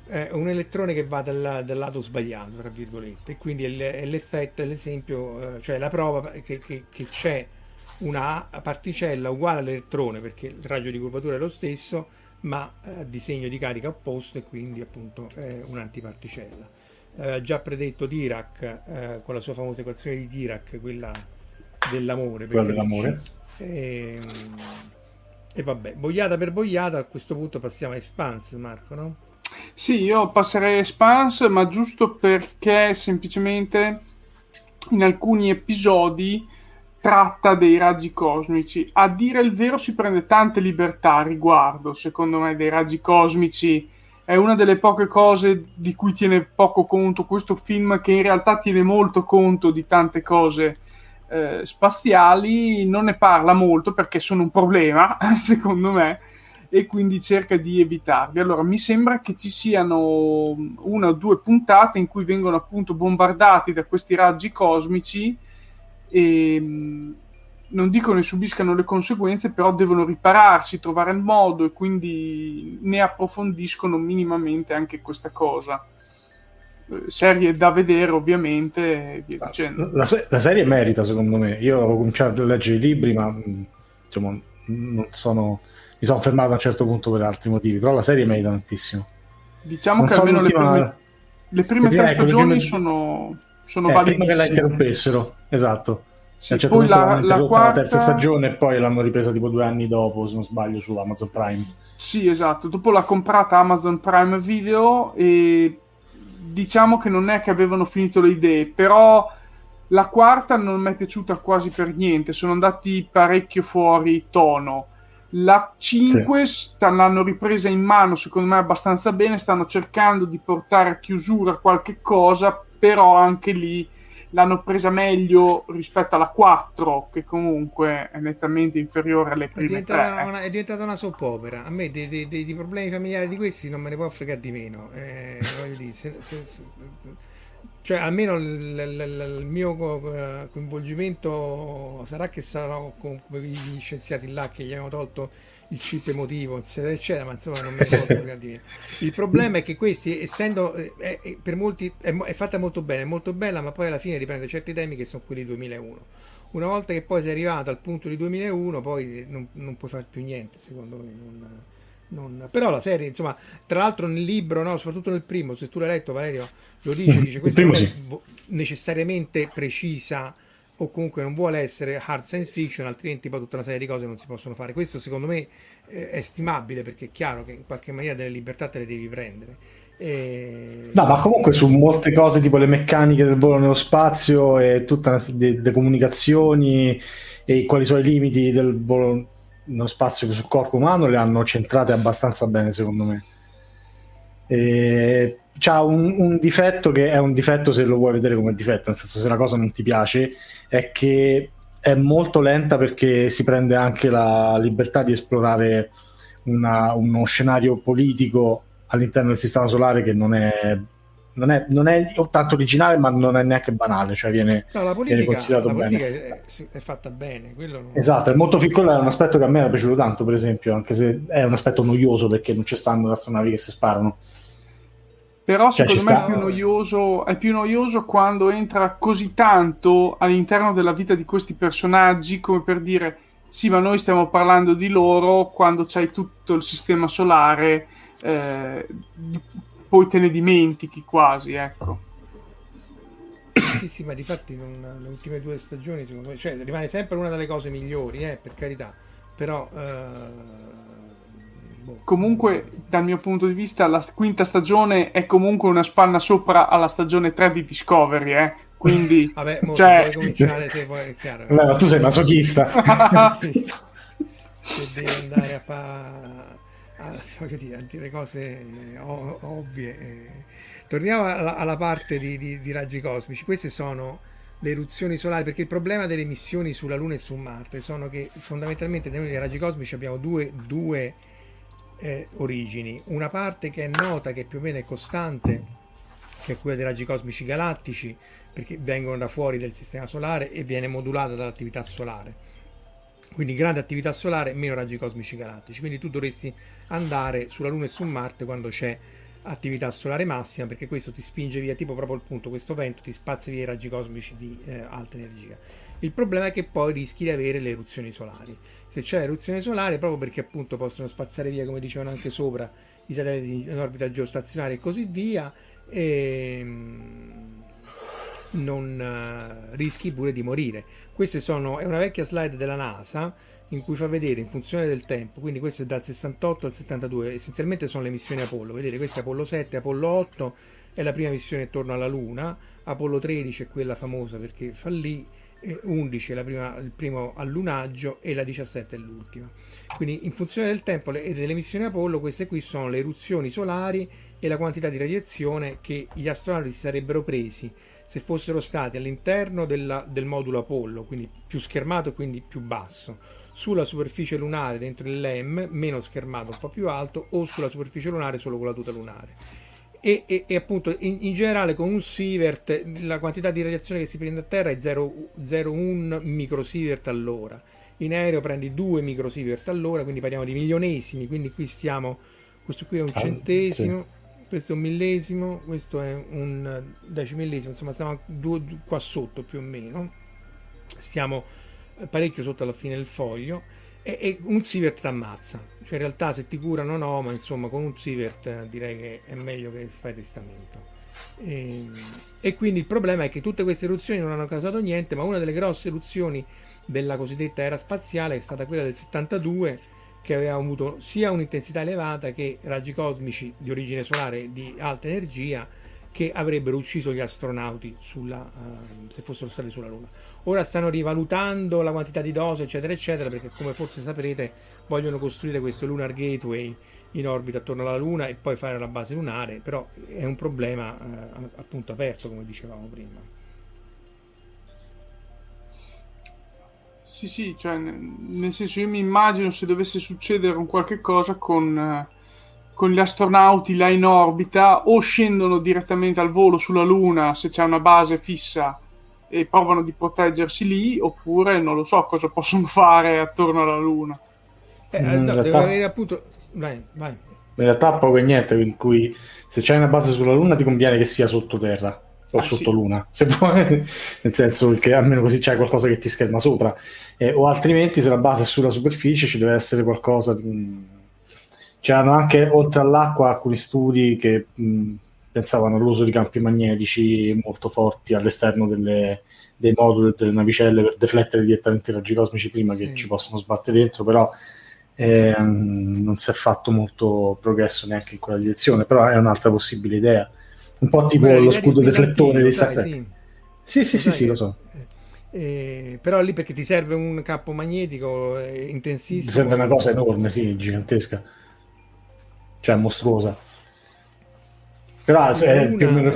è un elettrone che va dal, dal, lato sbagliato, tra virgolette, e quindi è l'effetto, è l'esempio, eh, cioè la prova che, che, che, c'è una particella uguale all'elettrone, perché il raggio di curvatura è lo stesso, ma eh, di segno di carica opposto e quindi appunto è un'antiparticella. Aveva già predetto Dirac eh, con la sua famosa equazione di Dirac, quella dell'amore. Quella dell'amore. E, ehm, e vabbè, boiata per boiata, a questo punto passiamo a Expanse, Marco, no? Sì, io passerei a Expanse, ma giusto perché semplicemente in alcuni episodi tratta dei raggi cosmici. A dire il vero si prende tante libertà riguardo, secondo me, dei raggi cosmici. È una delle poche cose di cui tiene poco conto questo film, che in realtà tiene molto conto di tante cose eh, spaziali. Non ne parla molto perché sono un problema, secondo me e quindi cerca di evitarli. Allora, mi sembra che ci siano una o due puntate in cui vengono appunto bombardati da questi raggi cosmici e non dico ne subiscano le conseguenze, però devono ripararsi, trovare il modo e quindi ne approfondiscono minimamente anche questa cosa. Eh, serie da vedere ovviamente via dicendo. La, la, serie merita secondo me io ho cominciato a leggere i libri ma diciamo, non sono, mi sono fermato a un certo punto per altri motivi, però la serie merita tantissimo. Diciamo non che so almeno le prime, le prime tre stagioni prime... sono, sono eh, validissime. Prima che la interrompessero, esatto. Sì, certo poi la, la, quarta... la terza stagione e poi l'hanno ripresa tipo due anni dopo, se non sbaglio, su Amazon Prime. Sì, esatto. Dopo l'ha comprata Amazon Prime Video e diciamo che non è che avevano finito le idee, però la quarta non mi è piaciuta quasi per niente, sono andati parecchio fuori tono. La 5 sì. l'hanno ripresa in mano, secondo me abbastanza bene, stanno cercando di portare a chiusura qualche cosa, però anche lì l'hanno presa meglio rispetto alla 4, che comunque è nettamente inferiore alle prime è diventata, tre. Una, è diventata una soap opera. A me dei, dei, dei, problemi familiari di questi non me ne può fregare di meno. Eh, dire, se, se, se, cioè, almeno il, mio coinvolgimento sarà che sarò come gli scienziati là che gli hanno tolto il chip emotivo, eccetera, eccetera, ma insomma non mi ricordo Il problema è che questi, essendo è, eh, è, per molti è, è, fatta molto bene, è molto bella, ma poi alla fine riprende certi temi che sono quelli 2001. Una volta che poi sei arrivato al punto di 2001, poi non, non puoi fare più niente, secondo me. Non, non... Però la serie, insomma, tra l'altro nel libro, no, soprattutto nel primo, se tu l'hai letto, Valerio, lo dice, dice questa non è necessariamente precisa o comunque non vuole essere hard science fiction, altrimenti poi tutta una serie di cose non si possono fare. Questo secondo me eh, è stimabile perché è chiaro che in qualche maniera delle libertà te le devi prendere. E... No, ma comunque su molte cose tipo le meccaniche del volo nello spazio e tutta una serie di comunicazioni e quali sono i limiti del volo nello spazio sul corpo umano le hanno centrate abbastanza bene secondo me. E c'ha un, un, difetto che è un difetto se lo vuoi vedere come difetto, nel senso se una cosa non ti piace, è che è molto lenta perché si prende anche la libertà di esplorare una, uno scenario politico all'interno del sistema solare che non è, non è, non è tanto originale ma non è neanche banale, cioè viene, no, la politica, viene considerato la bene. È, è, fatta bene. Non... Esatto, è molto piccolo, è un aspetto che a me era piaciuto tanto per esempio, anche se è un aspetto noioso perché non ci stanno astronavi che si sparano però cioè, secondo me è più, noioso, è più, noioso, quando entra così tanto all'interno della vita di questi personaggi come per dire sì ma noi stiamo parlando di loro quando c'hai tutto il sistema solare eh, poi te ne dimentichi quasi ecco. Sì sì ma di fatti le ultime due stagioni secondo me cioè rimane sempre una delle cose migliori eh, per carità. Però eh comunque dal mio punto di vista la quinta stagione è comunque una spanna sopra alla stagione 3 di Discovery eh? quindi vabbè cioè... puoi cominciare se vuoi è chiaro ma tu sei masochista se devi andare a fare a, dire, a dire cose ov- ovvie eh. torniamo alla, alla parte di, di, di raggi cosmici queste sono le eruzioni solari, perché il problema delle missioni sulla Luna e su Marte sono che fondamentalmente nei raggi cosmici abbiamo due, due eh, origini. Una parte che è nota, che più o meno è costante, che è quella dei raggi cosmici galattici, perché vengono da fuori del sistema solare e viene modulata dall'attività solare. Quindi grande attività solare, meno raggi cosmici galattici. Quindi tu dovresti andare sulla Luna e su Marte quando c'è attività solare massima, perché questo ti spinge via, tipo proprio il punto, questo vento ti spazza via i raggi cosmici di eh, alta energia. Il problema è che poi rischi di avere le eruzioni solari se c'è l'eruzione solare, proprio perché appunto possono spazzare via, come dicevano anche sopra, i satelliti in orbita geostazionaria e così via, e ehm, non uh, rischi pure di morire. Queste sono, è una vecchia slide della NASA in cui fa vedere in funzione del tempo, quindi questo è dal 68 al 72, essenzialmente sono le missioni Apollo, vedete questa è Apollo 7, Apollo 8 è la prima missione attorno alla Luna, Apollo 13 è quella famosa perché fallì, 11 è prima, il primo allunaggio e la 17 è l'ultima. Quindi in funzione del tempo e delle missioni Apollo, queste qui sono le eruzioni solari e la quantità di radiazione che gli astronauti si sarebbero presi se fossero stati all'interno della, del modulo Apollo, quindi più schermato e quindi più basso, sulla superficie lunare dentro il LEM, meno schermato, un po' più alto, o sulla superficie lunare solo con la tuta lunare e, e, e appunto in, in, generale con un sievert la quantità di radiazione che si prende a terra è 0,1 microsievert all'ora in aereo prendi 2 microsievert all'ora quindi parliamo di milionesimi quindi qui stiamo questo qui è un ah, centesimo sì. questo è un millesimo questo è un decimillesimo insomma stiamo due, qua sotto più o meno stiamo parecchio sotto alla fine del foglio e, e un Sievert ammazza. Cioè in realtà se ti curano no, ma insomma con un Sievert eh, direi che è meglio che fai testamento. E, ehm, e, quindi il problema è che tutte queste eruzioni non hanno causato niente, ma una delle grosse eruzioni della cosiddetta era spaziale è stata quella del 72 che aveva avuto sia un'intensità elevata che raggi cosmici di origine solare di alta energia che avrebbero ucciso gli astronauti sulla, uh, se fossero stati sulla Luna. Ora stanno rivalutando la quantità di dose, eccetera, eccetera, perché come forse saprete vogliono costruire questo Lunar Gateway in orbita attorno alla Luna e poi fare la base lunare, però è un problema uh, appunto aperto, come dicevamo prima. Sì, sì, cioè, nel senso io mi immagino se dovesse succedere un qualche cosa con, con, gli astronauti là in orbita o scendono direttamente al volo sulla Luna se c'è una base fissa e provano di proteggersi lì oppure non lo so cosa possono fare attorno alla Luna. Eh, mm, no, deve avere appunto... Vai, vai. In realtà poco e niente, in cui se c'è una base sulla Luna ti conviene che sia sottoterra o ah, sotto sì. luna, se vuoi, nel senso che almeno così c'è qualcosa che ti scherma sopra, eh, o altrimenti se la base è sulla superficie ci deve essere qualcosa di... C'erano anche, oltre all'acqua, alcuni studi che mh, pensavano all'uso di campi magnetici molto forti all'esterno delle, dei moduli delle navicelle per deflettere direttamente i raggi cosmici prima sì. che ci possano sbattere dentro, però eh, non si è fatto molto progresso neanche in quella direzione, però è un'altra possibile idea un po' tipo Beh, lo scudo deflettore di Star Trek. Sì, sì, sì, sì, lo so. Eh, eh, però lì perché ti serve un campo magnetico eh, intensissimo. Ti serve una cosa enorme, sì, gigantesca. Cioè, mostruosa. Però è più o meno...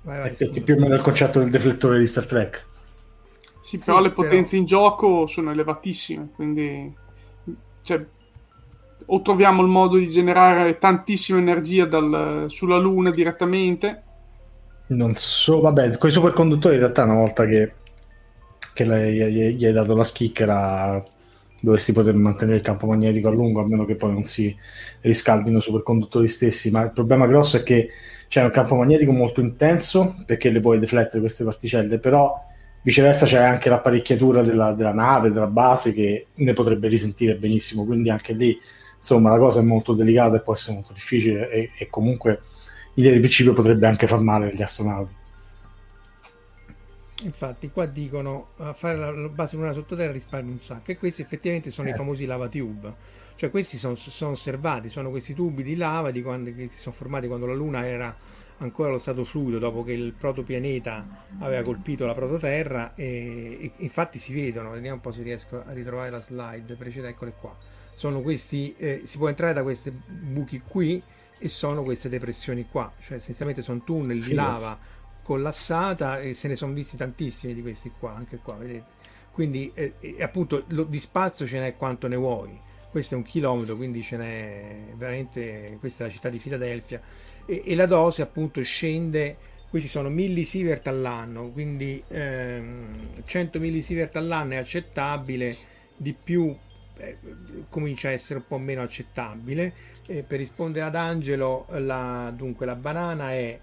Vai, vai, è più o meno il concetto del deflettore di Star Trek. Sì, però sì, le potenze però... in gioco sono elevatissime, quindi... Cioè, o troviamo il modo di generare tantissima energia dal, sulla Luna direttamente. Non so, vabbè, con i superconduttori in realtà una volta che, che lei, gli hai dato la schicchera dovresti poter mantenere il campo magnetico a lungo, a meno che poi non si riscaldino i superconduttori stessi, ma il problema grosso è che c'è un campo magnetico molto intenso perché le puoi deflettere queste particelle, però viceversa c'è anche l'apparecchiatura della, della nave, della base che ne potrebbe risentire benissimo, quindi anche lì insomma la cosa è molto delicata e può essere molto difficile e, e comunque di principio potrebbe anche far male agli astronauti. Infatti, qua dicono a fare la base lunare sottoterra risparmia un sacco. E questi effettivamente sono eh. i famosi lava tube. Cioè, questi sono, sono, osservati, sono questi tubi di lava di quando, che si sono formati quando la Luna era ancora allo stato fluido, dopo che il protopianeta aveva colpito la prototerra. E, e infatti si vedono. Vediamo un po' se riesco a ritrovare la slide precedente. Eccole qua sono questi, eh, si può entrare da questi buchi qui e sono queste depressioni qua, cioè essenzialmente sono tunnel di lava collassata e se ne sono visti tantissimi di questi qua, anche qua, vedete. Quindi eh, appunto lo, di spazio ce n'è quanto ne vuoi. Questo è un chilometro, quindi ce n'è veramente, questa è la città di Filadelfia e, e la dose appunto scende questi sono millisievert all'anno, quindi ehm, 100 millisievert all'anno è accettabile, di più eh, comincia a essere un po' meno accettabile. Eh, per rispondere ad Angelo, la, dunque la banana è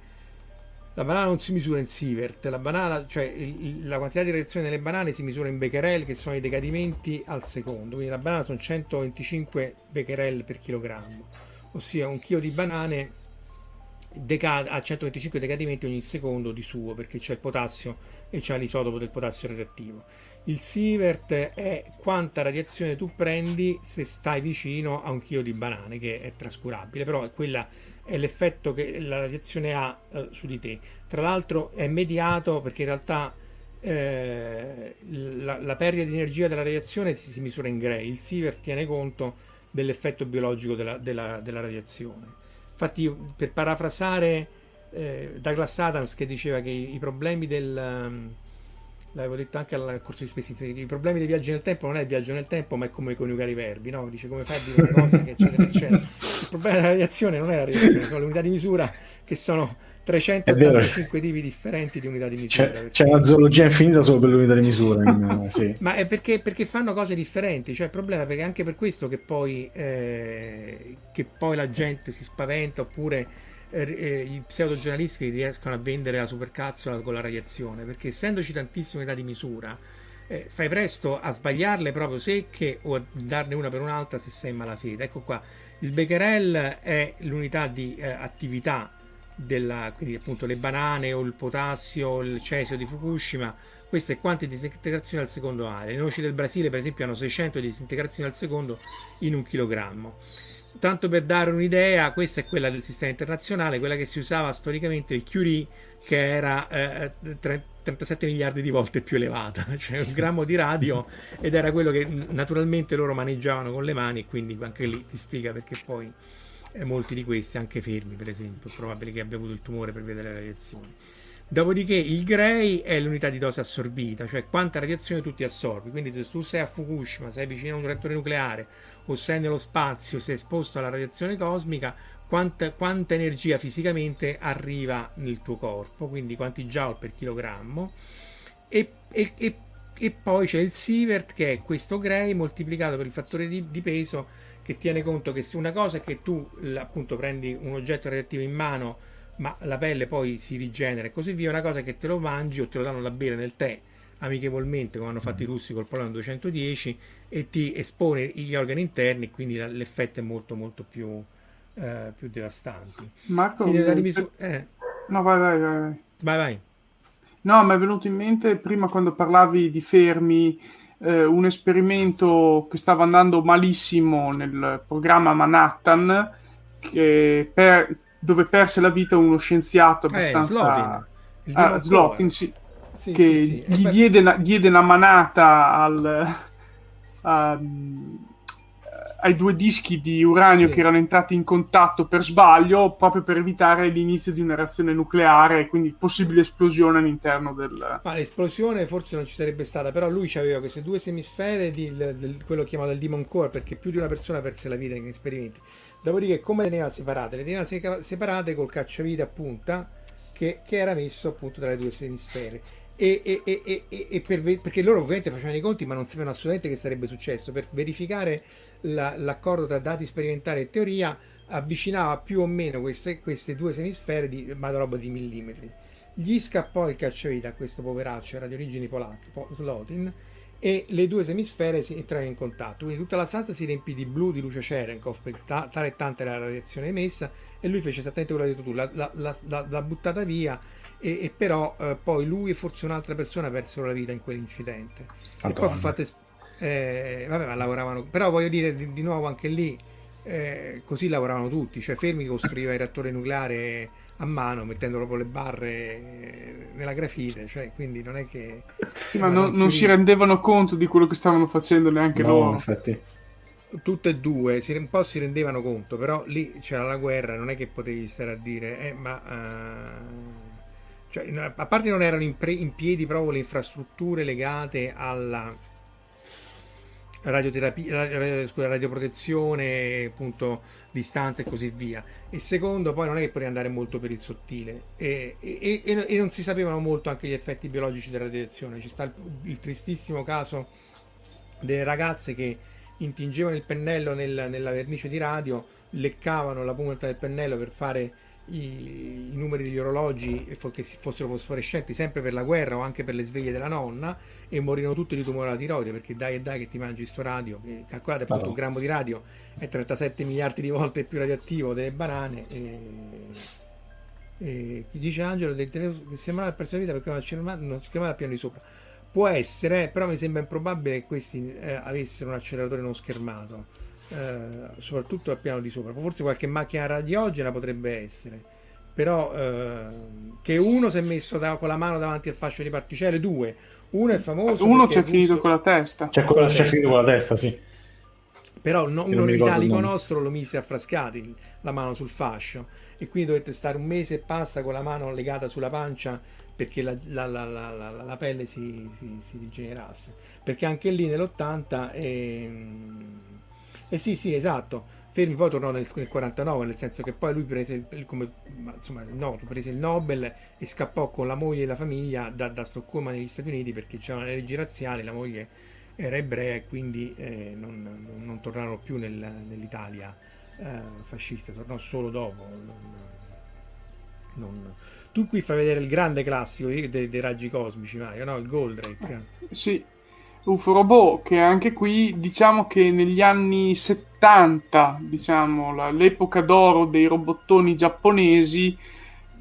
la banana non si misura in sievert, la, banana, cioè il, la quantità di reazione delle banane si misura in becquerel che sono i decadimenti al secondo, quindi la banana sono 125 becquerel per chilogrammo, ossia un chilo di banane decade, ha 125 decadimenti ogni secondo di suo perché c'è il potassio e c'è l'isotopo del potassio radioattivo. Il sievert è quanta radiazione tu prendi se stai vicino a un chilo di banane, che è trascurabile, però è quella è l'effetto che la radiazione ha eh, su di te. Tra l'altro è mediato perché in realtà eh, la, la, perdita di energia della radiazione si, si, misura in Gray, il sievert tiene conto dell'effetto biologico della, della, della radiazione. Infatti, per parafrasare eh, Douglas Adams che diceva che i, i problemi del... Um, l'avevo detto anche al corso di Space i problemi dei viaggi nel tempo non è il viaggio nel tempo ma è come coniugare i verbi no? dice come fai a dire una cosa eccetera eccetera il problema della radiazione non è la radiazione sono le unità di misura che sono 385 tipi differenti di unità di misura c'è, c'è una zoologia infinita solo per l'unità di misura in, sì. ma è perché, perché, fanno cose differenti cioè il problema è perché anche per questo che poi, eh, che poi la gente si spaventa oppure eh, eh, i pseudogiornalisti riescono a vendere la supercazzola con la radiazione, perché essendoci tantissime unità di misura, eh, fai presto a sbagliarle proprio secche o a darne una per un'altra se sei in malafede. Ecco qua, il becquerel è l'unità di eh, attività della, quindi appunto le banane o il potassio, il cesio di Fukushima, questa è quante disintegrazione al secondo area. Le noci del Brasile, per esempio, hanno 600 disintegrazioni al secondo in un chilogrammo. Tanto per dare un'idea, questa è quella del sistema internazionale, quella che si usava storicamente il Curie, che era eh, 37 miliardi di volte più elevata, cioè un grammo di radio, ed era quello che naturalmente loro maneggiavano con le mani, e quindi anche lì ti spiega perché poi eh, molti di questi, anche fermi per esempio, è probabile che abbia avuto il tumore per vedere le radiazioni. Dopodiché il Gray è l'unità di dose assorbita, cioè quanta radiazione tu ti assorbi. Quindi se tu sei a Fukushima, sei vicino a un reattore nucleare o sei nello spazio, sei esposto alla radiazione cosmica, quanta, quanta energia fisicamente arriva nel tuo corpo, quindi quanti joule per chilogrammo. E, e, e, e poi c'è il Sievert che è questo Gray moltiplicato per il fattore di, di peso che tiene conto che se una cosa è che tu appunto prendi un oggetto radioattivo in mano ma la pelle poi si rigenera e così via, una cosa che te lo mangi o te lo danno da bere nel tè amichevolmente come hanno fatto i russi col polonio 210 e ti espone gli organi interni quindi l'effetto è molto molto più, eh, più devastante. Marco rimis- eh. no vai vai vai. Vai vai. No mi è venuto in mente prima quando parlavi di fermi eh, un esperimento che stava andando malissimo nel programma Manhattan che per, dove perse la vita uno scienziato Eh, abbastanza... Slotin. Il Ah, Slotin, sì, Sì, che sì, gli diede una, diede una manata al, a- ai due dischi di uranio Sì. che erano entrati in contatto per sbaglio proprio per evitare l'inizio di una reazione nucleare e quindi possibile esplosione all'interno del... Ma l'esplosione forse non ci sarebbe stata, però lui aveva queste due semisfere di del- quello chiamato il Demon Core, perché più di una persona perse la vita in esperimenti. Dopodiché, come le teneva separate? Le teneva separate col cacciavite a punta che, che era messo appunto tra le due semisfere. E, e- e- e- per perché loro ovviamente facevano i conti, ma non sapevano assolutamente che sarebbe successo. Per verificare la- l'accordo tra dati sperimentali e teoria, avvicinava più o meno queste, queste due semisfere di ma roba di millimetri. Gli scappò il cacciavite a questo poveraccio, era di origini polacche, po- Slotin, e le due semisfere si entrarono in contatto. Quindi tutta la stanza si riempì di blu di luce Cherenkov, perché ta- tale e tanta era la radiazione emessa, e lui fece esattamente quello che hai detto tu, l'ha, l'ha- l'ha- l'ha- buttata via, e, e però eh, poi lui e forse un'altra persona persero la vita in quell'incidente. E poi fu fatta es- eh, vabbè, ma lavoravano, però voglio dire di, di nuovo anche lì, eh, così lavoravano tutti, cioè Fermi costruiva il reattore nucleare a mano mettendo proprio le barre eh, nella grafite, cioè quindi non è che... Sì, ma non, non si rendevano conto di quello che stavano facendo neanche No, loro. infatti. Tutte e due si, un po' si rendevano conto, però lì c'era la guerra, non è che potevi stare a dire, eh, ma... eh, cioè, a parte non erano in, pre- in piedi proprio le infrastrutture legate alla radioterapia, radio- scusa, radioprotezione, appunto, distanza e così via. E secondo, poi non è che potevi andare molto per il sottile e, e- e- e non si sapevano molto anche gli effetti biologici della radiazione. Ci sta il, il tristissimo caso delle ragazze che intingevano il pennello nel- nella vernice di radio, leccavano la punta del pennello per fare i, i numeri degli orologi che fossero fosforescenti sempre per la guerra o anche per le sveglie della nonna e morirono tutte di tumore alla tiroide perché dai e dai che ti mangi sto radio che calcolate appunto un grammo di radio è 37 miliardi di volte più radioattivo delle banane e, e dice Angelo del telefono che sembra la persa vita perché non schermata, non schermata al piano di sopra. Può essere eh, però mi sembra improbabile che questi eh, avessero un acceleratore non schermato eh, soprattutto al piano di sopra. Forse qualche macchina radiogena potrebbe essere però eh, che uno si è messo da- con la mano davanti al fascio di particelle due uno è famoso Uno c'è è finito russo- con la testa. C'è Con quello la che c'è testa. finito con la testa, sì. però no- uno italico nostro lo mise a frascati la mano sul fascio e quindi dovette stare un mese e passa con la mano legata sulla pancia perché la, la- la- la- la- la pelle si, si- si rigenerasse perché anche lì nell'80 ehm, eh sì sì esatto Fermi poi tornò nel, nel 49 nel senso che poi lui prese come ma, insomma no, prese il Nobel e scappò con la moglie e la famiglia da, da Stoccolma negli Stati Uniti perché c'erano le leggi razziali la moglie era ebrea e quindi eh, non, non- non tornarono più nel- nell'Italia eh, fascista, tornò solo dopo. non- non- Tu qui fai vedere il grande classico dei, dei raggi cosmici, Mario, no? Il Goldrake. Sì, UFO che anche qui diciamo che negli anni 70, diciamo, la, l'epoca d'oro dei robottoni giapponesi,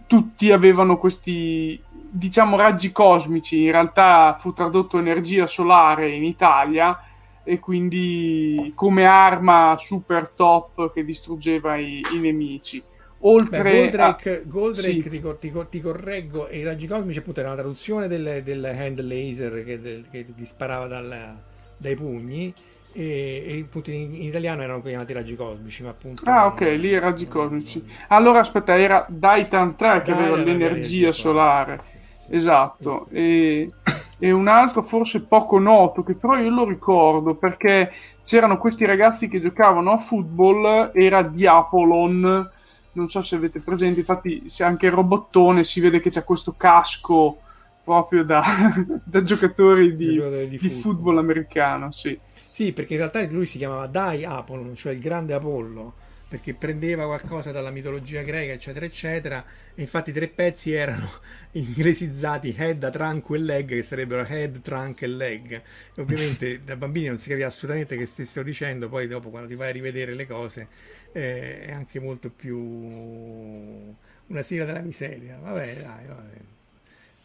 tutti avevano questi, diciamo, raggi cosmici. In realtà fu tradotto energia solare in Italia e quindi come arma super top che distruggeva i, i nemici. Oltre Beh, Goldrake, a... Goldrake sì. ti, cor- ti cor- ti correggo, e i raggi cosmici appunto era una traduzione del, del hand laser che, del- che ti sparava dal- dai pugni e, e appunto in, in italiano erano chiamati raggi cosmici, ma appunto... Ah, ok, lì i raggi cosmici. Allora, aspetta, era Daitan 3 che aveva l'energia solare. sì, sì, sì. Esatto. E, e un altro forse poco noto, che però io lo ricordo perché c'erano questi ragazzi che giocavano a football, era Diapolon. Non so se avete presente, infatti se anche il robottone si vede che c'è questo casco proprio da, da giocatori di, Giocatore di football americano, sì. Sì, perché in realtà lui si chiamava Dai Apollon, cioè il grande Apollo, perché prendeva qualcosa dalla mitologia greca, eccetera, eccetera, e infatti i tre pezzi erano inglesizzati head, trunk e leg, che sarebbero head, trunk e leg. E ovviamente da bambini non si capiva assolutamente che stessero dicendo, poi dopo quando ti vai a rivedere le cose eh, è anche molto più una sigla della miseria. Vabbè, dai, vabbè.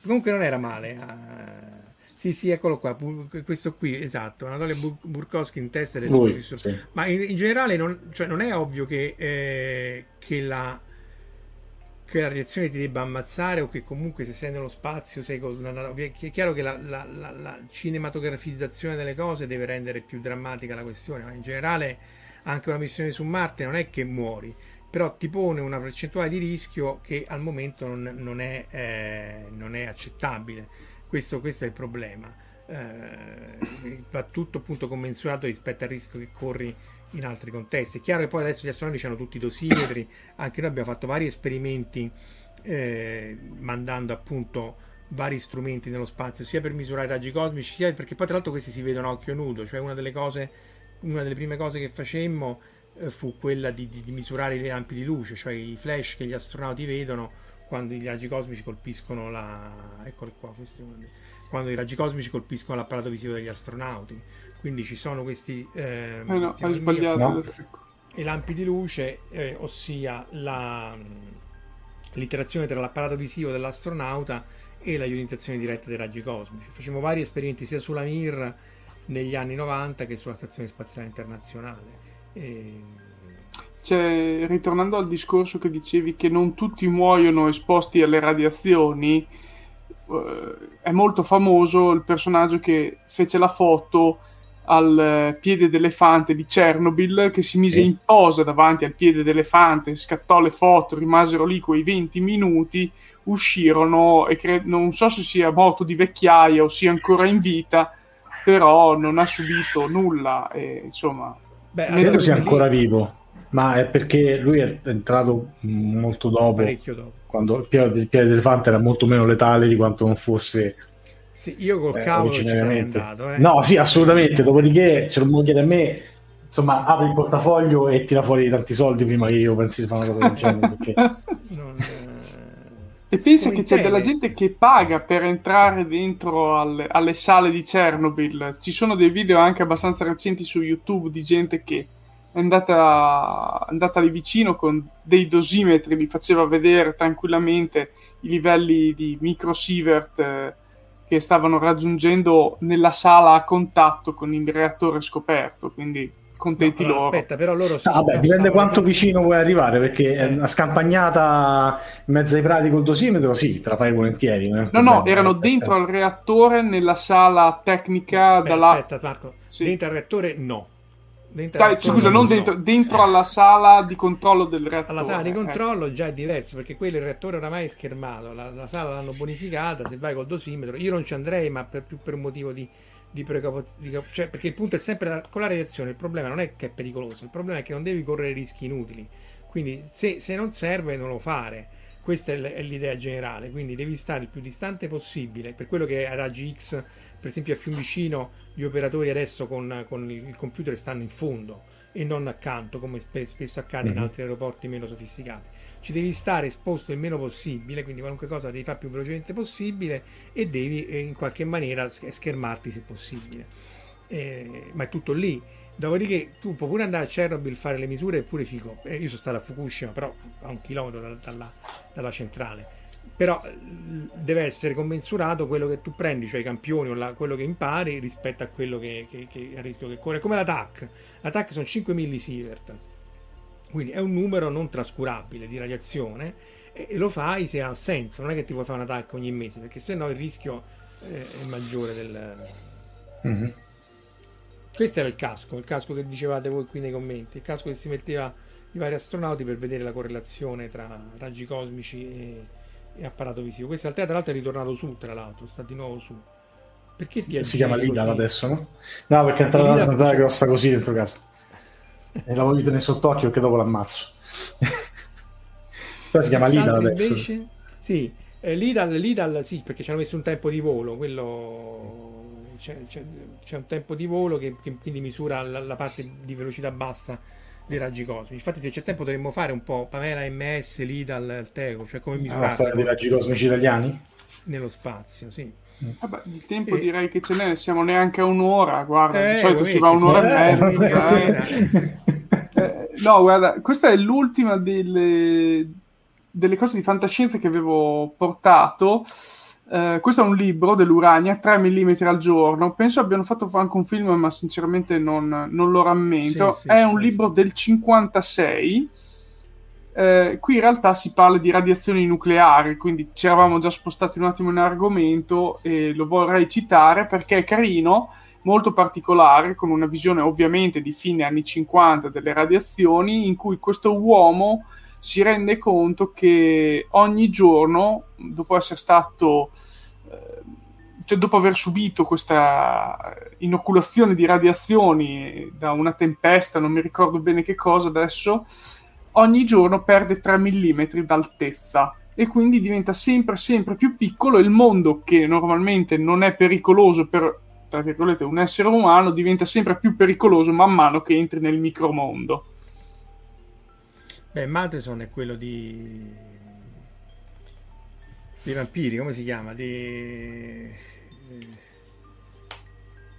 Comunque non era male. eh. Sì, sì, eccolo qua, questo qui, esatto, Anatoly Bur- Burkowski in testa del suo- sì. Ma in, in generale non, cioè, non è ovvio che, eh, che la che la radiazione ti debba ammazzare o che comunque se sei nello spazio sei con una- è chiaro che la, la- la- la cinematografizzazione delle cose deve rendere più drammatica la questione, ma in generale anche una missione su Marte non è che muori, però ti pone una percentuale di rischio che al momento non, non è, eh, non è accettabile. Questo, questo è il problema. Eh, va tutto appunto commensurato rispetto al rischio che corri in altri contesti. È chiaro che poi adesso gli astronauti hanno tutti i dosimetri, anche noi abbiamo fatto vari esperimenti eh, mandando appunto vari strumenti nello spazio, sia per misurare i raggi cosmici, sia perché poi tra l'altro questi si vedono a occhio nudo, cioè una delle cose, una delle prime cose che facemmo eh, fu quella di, di- di misurare i lampi di luce, cioè i flash che gli astronauti vedono quando i raggi cosmici colpiscono la... eccoli qua, questi uno dei- quando i raggi cosmici colpiscono l'apparato visivo degli astronauti. Quindi ci sono questi... ehm, Eh no, hai sbagliato. No. i lampi di luce, eh, ossia la, l'interazione tra l'apparato visivo dell'astronauta e la ionizzazione diretta dei raggi cosmici. Facciamo vari esperimenti sia sulla Mir negli anni 90 che sulla Stazione Spaziale Internazionale. E- Cioè, ritornando al discorso che dicevi che non tutti muoiono esposti alle radiazioni, eh, è molto famoso il personaggio che fece la foto al piede d'elefante di Chernobyl, che si mise in posa davanti al piede d'elefante, scattò le foto, rimasero lì quei 20 minuti, uscirono e cre- non so se sia morto di vecchiaia o sia ancora in vita, però non ha subito nulla e insomma Beh, Credo sia lì- ancora vivo, ma è perché lui è entrato molto dopo, dopo. quando il piede, il piede d'elefante era molto meno letale di quanto non fosse Sì, io col eh, cavolo ci sarei originariamente. andato. Eh. No, sì, assolutamente. Dopodiché, se lo chiede a me, insomma, apri il portafoglio e tira fuori tanti soldi prima che io pensi di fare una cosa del genere. Perché... Non, eh, E pensa Come che c'è della gente che paga per entrare dentro alle, alle sale di Chernobyl. Ci sono dei video anche abbastanza recenti su YouTube di gente che è andata, è andata lì vicino con dei dosimetri, li faceva vedere tranquillamente i livelli di microsievert eh, che stavano raggiungendo nella sala a contatto con il reattore scoperto. Quindi contenti no, allora, loro. Aspetta, però loro sì, Ah, dipende quanto vicino vuoi arrivare, perché Eh. una scampagnata in mezzo ai prati col dosimetro, sì, te la fai volentieri. No, no, problema. erano Aspetta. dentro al reattore nella sala tecnica Aspetta, dalla... aspetta, Marco. Sì. Dentro al reattore no. Dentro Dai, scusa, non no. dentro, dentro alla sala di controllo del reattore. Alla sala di eh. controllo già è diverso perché quello il reattore oramai è schermato, la, la sala l'hanno bonificata, se vai col dosimetro, io non ci andrei ma per, più per un motivo di, di precauzione, cioè perché il punto è sempre la- con la radiazione, il problema non è che è pericoloso, il problema è che non devi correre rischi inutili, quindi se, se non serve non lo fare, questa è, è l'idea generale, quindi devi stare il più distante possibile, per quello che a raggi X, per esempio a Fiumicino, gli operatori adesso con, con il computer stanno in fondo e non accanto come spesso accade mm-hmm. in altri aeroporti meno sofisticati. Ci devi stare esposto il meno possibile, quindi qualunque cosa devi fare più velocemente possibile e devi eh, in qualche maniera schermarti se possibile. Eh, ma è tutto lì. Dopodiché tu puoi pure andare a Chernobyl fare le misure, è pure figo. Eh, io sono stato a Fukushima, però a un chilometro da, dalla, dalla, centrale. Però deve essere commensurato quello che tu prendi, cioè i campioni o la, quello che impari rispetto a quello che, che, che a rischio che corre. Come l'attack. L'attack sono 5 millisievert. Quindi è un numero non trascurabile di radiazione e, lo fai se ha senso. Non è che ti puoi fare un attacco ogni mese, perché se no il rischio eh, è maggiore del... Mm-hmm questo era il casco, il casco che dicevate voi qui nei commenti, il casco che si metteva i vari astronauti per vedere la correlazione tra raggi cosmici e, e apparato visivo. Questo tra l'altro è ritornato su, tra l'altro, sta di nuovo su. Perché si, si chiama Lidal adesso, no? No, perché è entrata una zanzara grossa così dentro casa. E l'avevo tenere sott'occhio che dopo l'ammazzo. Però si chiama Lidal adesso. Invece? Sì, eh, Lidal, Lidal sì, perché ci hanno messo un tempo di volo, quello c'è, c'è, c'è, un tempo di volo che, che quindi misura la, la, parte di velocità bassa dei raggi cosmici. Infatti, se c'è tempo, dovremmo fare un po' Pamela MS, l'IDAL, TECO, cioè come misurare. La storia dei raggi cosmici italiani? Nello spazio, sì. Vabbè, il tempo e... direi che ce n'è, siamo neanche a un'ora, guarda, eh, di solito si va un'ora e mezza. Eh. eh, no, guarda, questa è l'ultima delle, delle cose di fantascienza che avevo portato. Eh, questo è un libro dell'Urania, 3 mm al giorno. Penso abbiano fatto anche un film, ma sinceramente non, non lo rammento. Sì, sì, è sì. un libro del 56. Eh, qui in realtà si parla di radiazioni nucleari, quindi ci eravamo già spostati un attimo in argomento e lo vorrei citare perché è carino, molto particolare, con una visione ovviamente di fine anni 50 delle radiazioni, in cui questo uomo si rende conto che ogni giorno, dopo essere stato, eh, cioè dopo aver subito questa inoculazione di radiazioni da una tempesta, non mi ricordo bene che cosa adesso, ogni giorno perde 3 mm d'altezza e quindi diventa sempre sempre più piccolo il mondo che normalmente non è pericoloso per tra virgolette un essere umano diventa sempre più pericoloso man mano che entri nel micromondo. Beh, Matheson è quello di... dei vampiri, come si chiama? Di...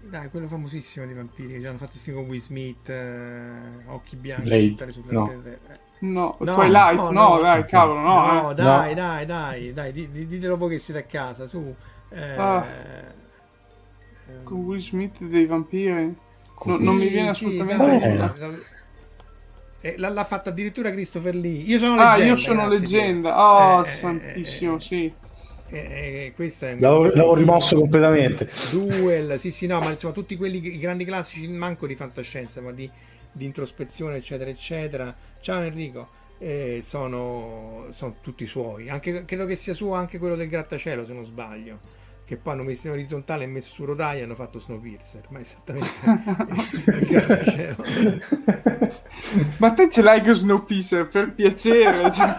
Dai, quello famosissimo dei vampiri che hanno fatto il film con Will Smith, eh, Occhi Bianchi, Blade. No. No, no, Twilight, no, no, no, dai, cavolo, no. No, eh. dai, dai, dai, dai, ditelo voi che siete a casa, su. Eh, ah, con Will Smith dei vampiri? Non mi viene assolutamente... Sì, dai, dai, eh, l'ha, l'ha, fatta addirittura Christopher Lee. Io sono leggenda. Ah, io sono grazie, leggenda. Oh, eh, eh santissimo, eh, sì. Eh, questo è l'avevo, l'avevo rimosso completamente. Duel, sì, sì, no, ma insomma, tutti quelli, i grandi classici, manco di fantascienza, ma di, di introspezione, eccetera, eccetera. Ciao Enrico. Eh, sono, sono, tutti suoi. Anche, credo che sia suo anche quello del grattacielo, se non sbaglio che poi hanno messo in orizzontale e messo su rotaia e hanno fatto Snowpiercer ma esattamente ma te ce l'hai con Snowpiercer per piacere cioè,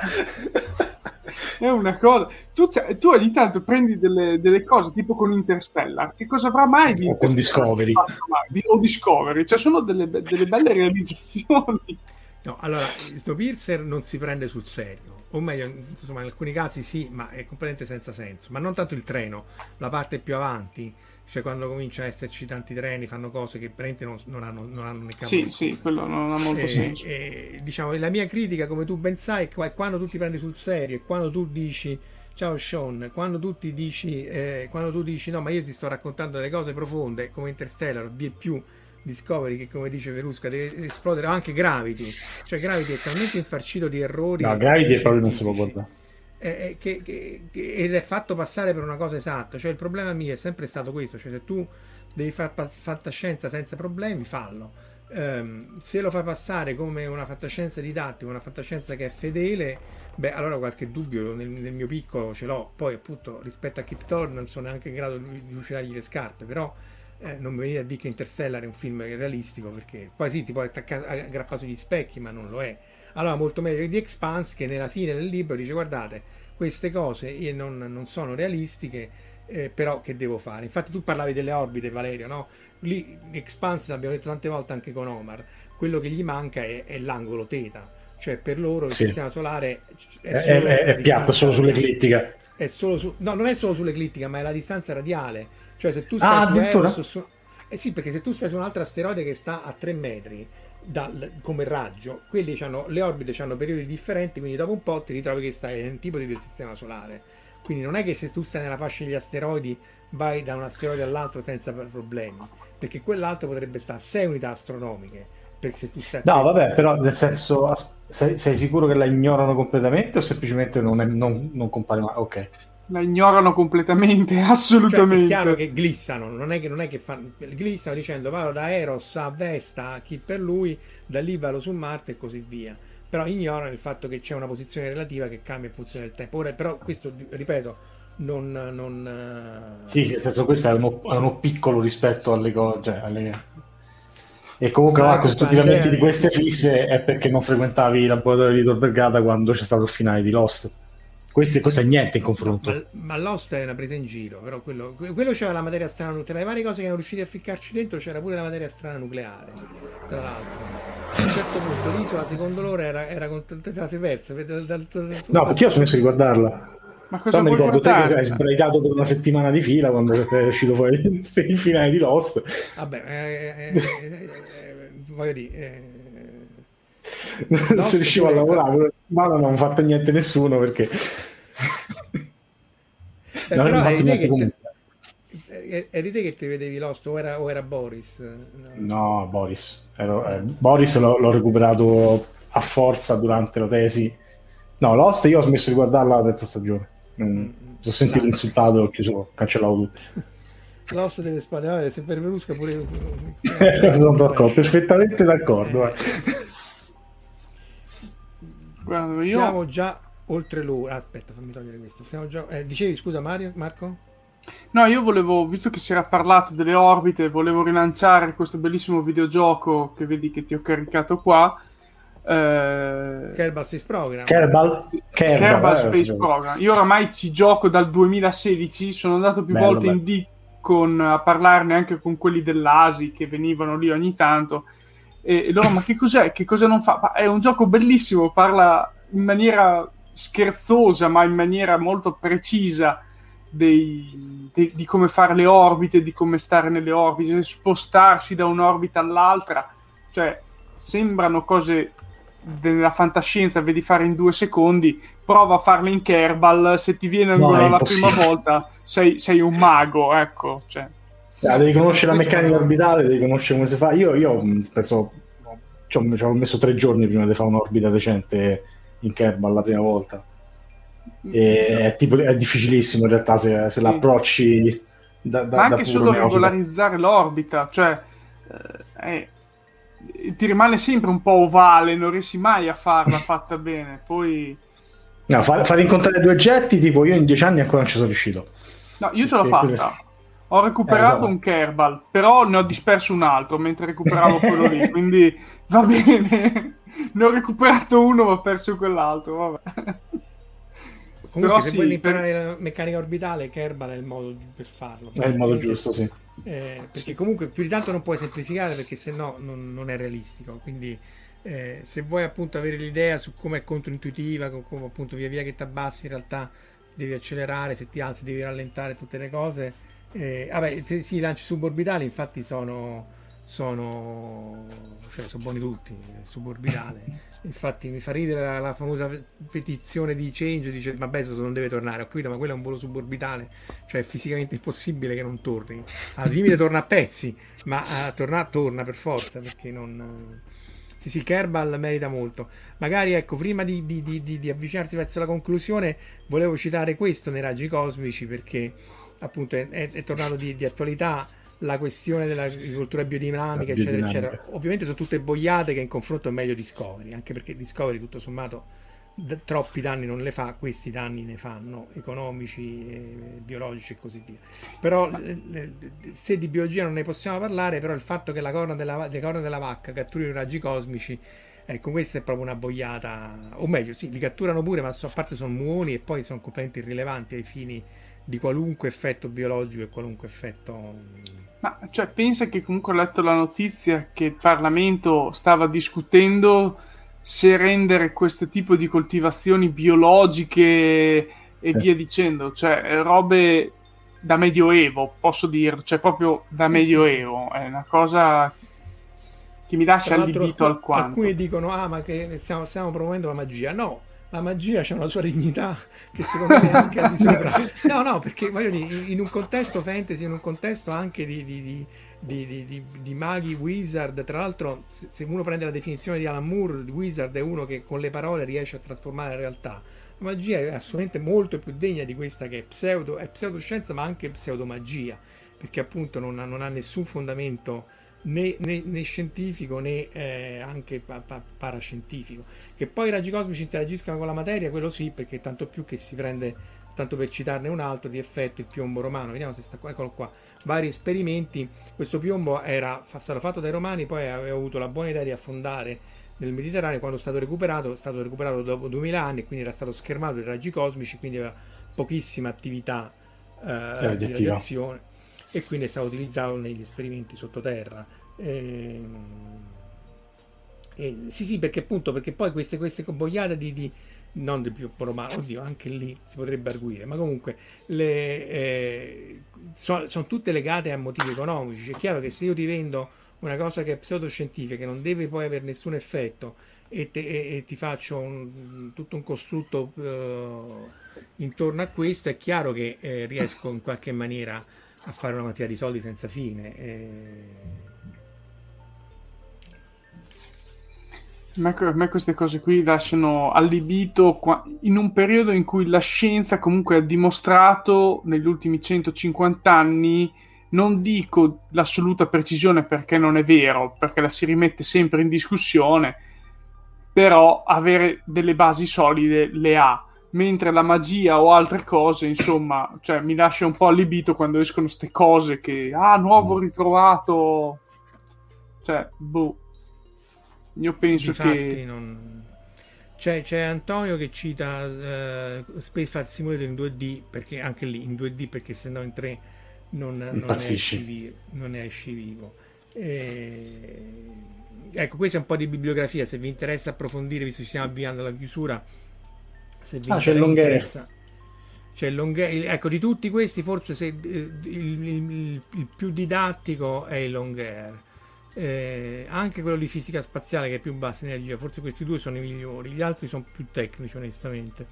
è una cosa. Tu, tu, ogni tanto prendi delle, delle, cose tipo con Interstellar. Che cosa avrà mai di o con Discovery. O Discovery. Cioè sono delle, delle belle realizzazioni. No allora Snowpiercer non si prende sul serio o meglio, insomma, in alcuni casi sì, ma è completamente senza senso. Ma non tanto il treno, la parte più avanti, cioè quando comincia a esserci tanti treni, fanno cose che veramente non, non hanno, non hanno né Sì, sì, quello non ha molto e, senso. E, diciamo, la mia critica, come tu ben sai, è quando tu ti prendi sul serio e quando tu dici ciao Sean, quando tu ti dici, eh, quando tu dici no, ma io ti sto raccontando delle cose profonde come Interstellar, vi è Discovery che come dice Verusca deve esplodere. Anche Gravity. Cioè Gravity è talmente infarcito di errori no Gravity è proprio non si può guardare. Eh, che, che, che, ed è fatto passare per una cosa esatta. Cioè il problema mio è sempre stato questo. Cioè se tu devi fare fantascienza senza problemi fallo. Um, se lo fai passare come una fantascienza didattica una fantascienza che è fedele beh allora qualche dubbio nel, nel mio piccolo ce l'ho. Poi appunto rispetto a Kip Thorne non sono neanche in grado di lucidargli le scarpe però eh, non mi venire a dire che Interstellar è un film realistico perché poi sì ti puoi attaccare aggrappare sugli specchi ma non lo è allora molto meglio di Expanse che nella fine del libro dice guardate queste cose non, non sono realistiche eh, però che devo fare infatti tu parlavi delle orbite Valerio no? lì Expanse l'abbiamo detto tante volte anche con Omar quello che gli manca è, è l'angolo teta, cioè per loro il Sì. sistema solare è, È, è- piatto solo sull'eclittica. È solo su- no, non è solo sull'eclittica, ma è la distanza radiale. Cioè, se tu Ah, stai su addirittura? Eros su- Eh sì, perché se tu stai su un altro asteroide che sta a 3 metri dal- come raggio, quelli c'hanno, le orbite hanno periodi differenti, quindi dopo un po' ti ritrovi che stai in antipodi del sistema solare. Quindi non è che se tu stai nella fascia degli asteroidi vai da un asteroide all'altro senza problemi, perché quell'altro potrebbe stare a 6 unità astronomiche. Perché se tu stai No, vabbè, però nel senso, sei, sei sicuro che la ignorano completamente o semplicemente non, è- non- non compare mai? Ok. La ignorano completamente, Cioè, assolutamente. è chiaro che glissano, non è che, non è che fanno, glissano dicendo vado da Eros a Vesta a chi per lui, da lì vado su Marte e così via. Però ignorano il fatto che c'è una posizione relativa che cambia in funzione del tempo. Ora, però, questo ripeto, non. non eh, Sì, sì, nel senso questo è uno, è uno piccolo rispetto alle cose. Cioè, alle- E comunque, Marco, ecco, se tu ti lamenti di queste fisse è perché non frequentavi il laboratorio di Tor Vergata quando c'è stato il finale di Lost. Questo, questo è niente in confronto. Ma, ma Lost è una presa in giro, però quello, que- quello c'era la materia strana nucleare. Tra le varie cose che erano riusciti a ficcarci dentro c'era pure la materia strana nucleare. Tra l'altro, a un certo punto l'isola, secondo loro, era, era con- te la sei persa. dal- dal- dal- No, perché io ho smesso di guardarla. Ma cosa Però mi ricordo te che hai sbraitato per una settimana di fila quando è uscito fuori il finale di Lost. Vabbè, eh, eh, eh, eh, voglio dire, eh, Non Lost si riusciva a lavorare, ma non hanno fatto niente nessuno perché eh, non però eri te, te, eri te che ti vedevi Lost o era, o era Boris? No. No, Boris. Ero- eh, Boris l'ho, l'ho recuperato a forza durante la tesi. No, Lost io ho smesso di guardarla la terza stagione. Non- mi sono sentito Dai. insultato e ho chiuso, cancellato tutto. Lost deve sparare, se per Verusca pure... sono d'accordo, perfettamente d'accordo. eh. Guarda, io... Siamo già oltre l'ora. Aspetta, fammi togliere questo. Siamo già... eh, dicevi, scusa Mario, Marco? No, io volevo, visto che si era parlato delle orbite, volevo rilanciare questo bellissimo videogioco che vedi che ti ho caricato qua. Eh, Kerbal Space Program. Kerbal, Kerbal, Kerbal eh, Space. Program. Io oramai ci gioco dal 2016, sono andato più Bello, volte bello. in D con, a parlarne anche con quelli dell'ASI che venivano lì ogni tanto. E, loro, ma che cos'è? Che cosa non fa? È un gioco bellissimo, parla in maniera scherzosa, ma in maniera molto precisa dei- de- di come fare le orbite, di come stare nelle orbite, spostarsi da un'orbita all'altra. Cioè, sembrano cose della fantascienza, vedi fare in due secondi, prova a farle in Kerbal, se ti viene No, ancora la prima volta sei, sei un mago, ecco. Cioè, Ah, devi conoscere la meccanica orbitale, devi conoscere come si fa. Io, io mh, penso, ci ho, ci ho messo tre giorni prima di fare un'orbita decente in Kerbal la prima volta. E è, tipo, è difficilissimo in realtà se, se l'approcci da, da, ma da anche puro solo regolarizzare l'orbita, cioè eh, ti rimane sempre un po' ovale, non riesci mai a farla fatta bene. Poi No, far, far incontrare due oggetti, tipo io in dieci anni ancora non ci sono riuscito. no, io ce l'ho fatta. Ho recuperato Eh, esatto. un Kerbal, però ne ho disperso un altro mentre recuperavo quello lì, quindi va bene. ne ho recuperato uno, ma ho perso quell'altro. Vabbè. Comunque, Però se sì, vuoi imparare la meccanica orbitale, Kerbal è il modo per farlo. È il modo giusto, sì. Eh, perché comunque più di tanto non puoi semplificare perché se no non, non è realistico. Quindi eh, se vuoi appunto avere l'idea su come è controintuitiva, con come appunto via via che ti abbassi in realtà devi accelerare, se ti alzi devi rallentare tutte le cose. Eh, vabbè, sì, i lanci suborbitali infatti sono sono cioè sono buoni tutti eh, suborbitale infatti mi fa ridere la, la famosa petizione di Change dice ma Bezos non deve tornare ho capito ma quello è un volo suborbitale cioè è fisicamente impossibile che non torni. Al limite torna a pezzi ma a tornare torna per forza perché non sì sì Kerbal merita molto. Magari ecco prima di- di- di- di avvicinarsi verso la conclusione volevo citare questo nei raggi cosmici perché appunto è, è- tornato di, di attualità la questione dell'agricoltura biodinamica, La eccetera, biodinamica. eccetera. Ovviamente sono tutte boiate che in confronto è meglio Discovery, anche perché Discovery tutto sommato d- troppi danni non le fa, questi danni ne fanno, economici, eh, biologici e così via. Però eh, eh, se di biologia non ne possiamo parlare, però il fatto che la corna della, le corna della vacca catturino i raggi cosmici, ecco questa è proprio una boiata, o meglio sì, li catturano pure, ma so- a parte sono muoni e poi sono completamente irrilevanti ai fini di qualunque effetto biologico e qualunque effetto... Ma cioè, pensa che comunque ho letto la notizia che il Parlamento stava discutendo se rendere questo tipo di coltivazioni biologiche e eh. via dicendo, cioè robe da medioevo, posso dire, cioè proprio da medioevo, è una cosa che mi lascia allibito alquanto. Alcuni dicono, ah ma che stiamo, stiamo promuovendo la magia, no, la magia c'è una sua dignità che secondo me è anche al di sopra. No, no, perché voglio dire, in un contesto fantasy, in un contesto anche di, di, di, di, maghi, wizard, tra l'altro se uno prende la definizione di Alan Moore, wizard è uno che con le parole riesce a trasformare la realtà. La magia è assolutamente molto più degna di questa che è pseudo, è pseudoscienza ma anche pseudomagia, perché appunto non ha, non ha nessun fondamento né, né, né scientifico né eh, anche pa- pa- parascientifico. Che poi i raggi cosmici interagiscano con la materia, quello sì, perché tanto più che si prende, tanto per citarne un altro, di effetto il piombo romano. Vediamo se sta qua, eccolo qua. Vari esperimenti. Questo piombo era stato fatto dai romani, poi aveva avuto la buona idea di affondare nel Mediterraneo. Quando è stato recuperato, è stato recuperato dopo 2000 anni, quindi era stato schermato dai raggi cosmici, quindi aveva pochissima attività eh, di radiazione e quindi è stato utilizzato negli esperimenti sottoterra. Eh, eh, sì, sì, perché appunto, perché poi queste, queste boiate di, di non di più romano, oddio, anche lì si potrebbe arguire, ma comunque le, eh, sono, sono, tutte legate a motivi economici. È chiaro che se io ti vendo una cosa che è pseudoscientifica, che non deve poi avere nessun effetto, e, te, e, e ti faccio un, tutto un costrutto uh, intorno a questo, è chiaro che eh, riesco in qualche maniera a fare una mattina di soldi senza fine. E... A me queste cose qui lasciano allibito in un periodo in cui la scienza comunque ha dimostrato negli ultimi 150 anni, non dico l'assoluta precisione perché non è vero, perché la si rimette sempre in discussione, però avere delle basi solide le ha mentre la magia o altre cose, insomma, cioè, mi lascia un po' allibito quando escono queste cose che, ah, nuovo mm. ritrovato, cioè, boh, io penso Difatti che... Non... C'è, c'è, Antonio che cita uh, Space Flight Simulator in 2D, perché anche lì in 2D, perché se no in 3 non, non, ne esci vivo, non ne esci vivo. E... Ecco, questa è un po' di bibliografia, se vi interessa approfondire, visto che ci stiamo avviando alla chiusura, se vi ah, c'è il Longhair. C'è il Longhair. Ecco, di tutti questi forse se, eh, il, il, il, più didattico è il Longhair. Eh, anche quello di fisica spaziale che è più bassa energia, forse questi due sono i migliori, gli altri sono più tecnici onestamente.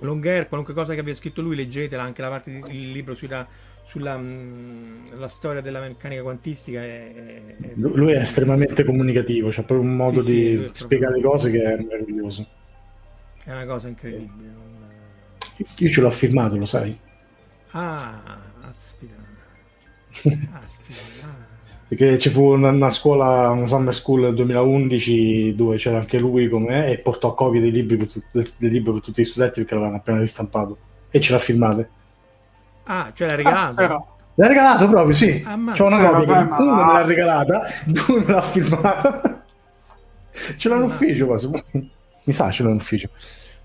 Longhair, qualunque cosa che abbia scritto lui, leggetela, anche la parte del libro sulla, sulla mh, mm, storia della meccanica quantistica. È, è. Lui è estremamente comunicativo, c'ha proprio un modo sì, di sì, spiegare le cose che è meraviglioso. È una cosa incredibile. Non... Io ce l'ho firmato, lo sai. Ah, aspita. aspita. Ah. Perché ci fu una, una, scuola, una summer school nel 2011 dove c'era anche lui con me e portò copie dei libri, per tu, del, del libro per tutti gli studenti perché l'avevano appena ristampato e ce l'ha firmate. Ah, cioè l'ha regalato? Ah, L'ha regalato proprio, sì. C'è una copia che uno me l'ha regalata, due me l'ha firmata. Ce l'ha in ufficio quasi. Mi sa, ce l'ho in ufficio.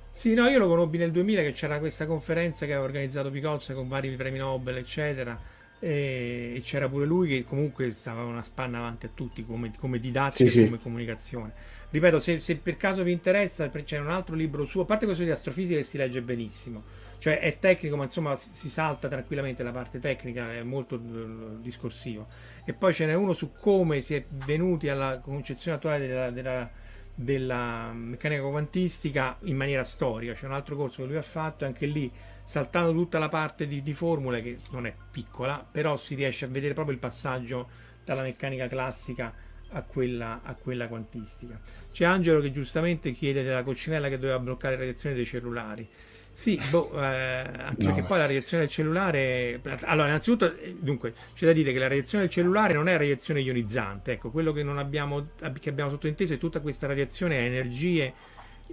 Sì, no, io lo conobbi nel 2000 che c'era questa conferenza che aveva organizzato Picozza con vari premi Nobel, eccetera. E c'era pure lui che comunque stava una spanna avanti a tutti come, come didattica sì, e come sì. comunicazione. Ripeto, se, se, per caso vi interessa, c'è un altro libro suo, a parte questo di astrofisica che si legge benissimo, cioè è tecnico, ma insomma si, si salta tranquillamente la parte tecnica, è molto uh, discorsivo. E poi ce n'è uno su come si è venuti alla concezione attuale della, della della meccanica quantistica in maniera storica. C'è un altro corso che lui ha fatto, anche lì saltando tutta la parte di, di, formule che non è piccola, però si riesce a vedere proprio il passaggio dalla meccanica classica a quella, a quella quantistica. C'è Angelo che giustamente chiede della coccinella che doveva bloccare le radiazioni dei cellulari. Sì, boh, eh, anche no. perché poi la radiazione del cellulare. Allora, innanzitutto, eh, dunque, c'è da dire che la radiazione del cellulare non è radiazione ionizzante. Ecco, quello che non abbiamo, che abbiamo sottointeso è tutta questa radiazione a energie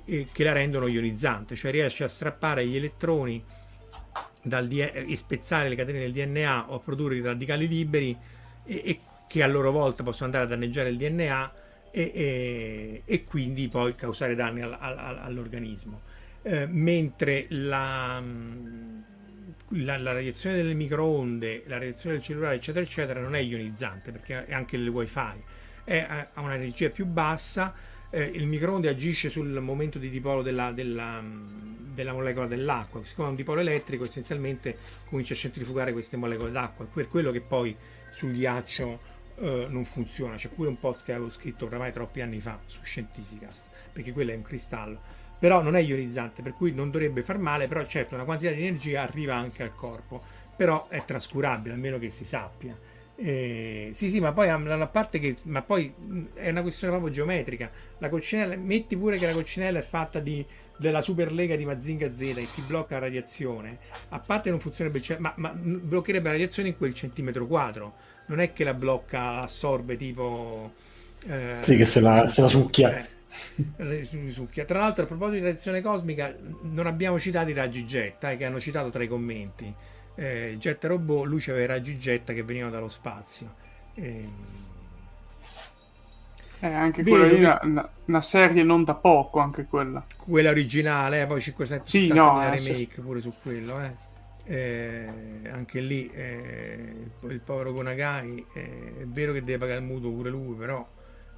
eh, che la rendono ionizzante, cioè riesce a strappare gli elettroni dal D- e spezzare le catene del DNA o a produrre i radicali liberi e, e che a loro volta possono andare a danneggiare il DNA e, e, e quindi poi causare danni al, al, all'organismo. Eh, mentre la, la, la, radiazione delle microonde, la radiazione del cellulare, eccetera, eccetera, non è ionizzante perché è anche il wifi è a una energia più bassa. Eh, il microonde agisce sul momento di dipolo della, della, della molecola dell'acqua. Siccome è un dipolo elettrico, essenzialmente comincia a centrifugare queste molecole d'acqua. Per quello che poi sul ghiaccio eh, non funziona. C'è pure un post che avevo scritto oramai troppi anni fa su Scientificast, perché quello è un cristallo però non è ionizzante, per cui non dovrebbe far male, però certo una quantità di energia arriva anche al corpo, però è trascurabile, almeno che si sappia. Eh, sì, sì, ma poi a parte che ma poi è una questione proprio geometrica. La coccinella, metti pure che la coccinella è fatta di, della Superlega di Mazinga Z che ti blocca la radiazione. A parte non funzionerebbe, cioè, ma, ma bloccherebbe la radiazione in quel centimetro quadro. Non è che la blocca, la assorbe tipo. Eh, sì, che se la, se la succhia. Eh, tra l'altro, a proposito di radiazione cosmica, non abbiamo citato i raggi jet, eh, che hanno citato tra i commenti. Eh, jet robot, luce aveva i raggi jet che venivano dallo spazio. Eh, eh, anche quella lì, che... una, una, serie non da poco, anche quella. Quella originale, eh, poi 500 sì, no, remake st- pure su quello, eh. Eh, anche lì eh, il povero Gonagai eh, è vero che deve pagare il mutuo pure lui però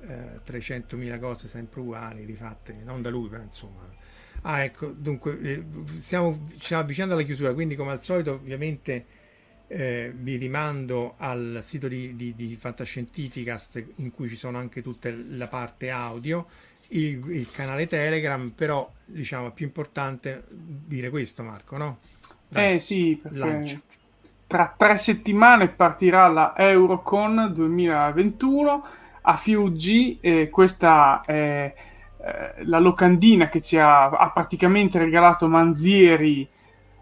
eh, 300.000 cose sempre uguali, rifatte, non da lui, però insomma. Ah, ecco, dunque, eh, stiamo, ci stiamo avvicinando alla chiusura, quindi come al solito ovviamente eh, vi rimando al sito di, di, di, Fantascientificast in cui ci sono anche tutta la parte audio, il, il canale Telegram, però diciamo è più importante dire questo Marco, no? Dai, eh sì, perché tra tre settimane partirà la Eurocon 2021 a Fiuggi eh, questa è eh, la locandina che ci ha, ha praticamente regalato Manzieri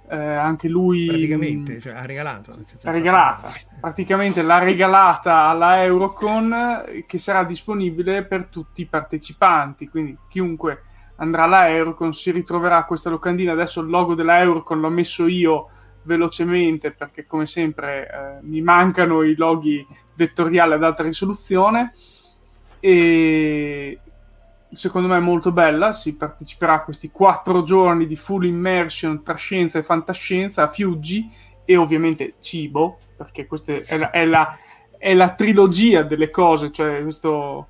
eh, anche lui praticamente cioè, ha regalato ha regalata, praticamente l'ha regalata alla Eurocon che sarà disponibile per tutti i partecipanti quindi chiunque andrà alla Eurocon si ritroverà questa locandina. Adesso il logo della Eurocon l'ho messo io velocemente perché come sempre eh, mi mancano i loghi vettoriali ad alta risoluzione e secondo me è molto bella, si parteciperà a questi quattro giorni di full immersion tra scienza e fantascienza a Fiuggi e ovviamente cibo, perché questa è la, è la, è la trilogia delle cose, cioè questo...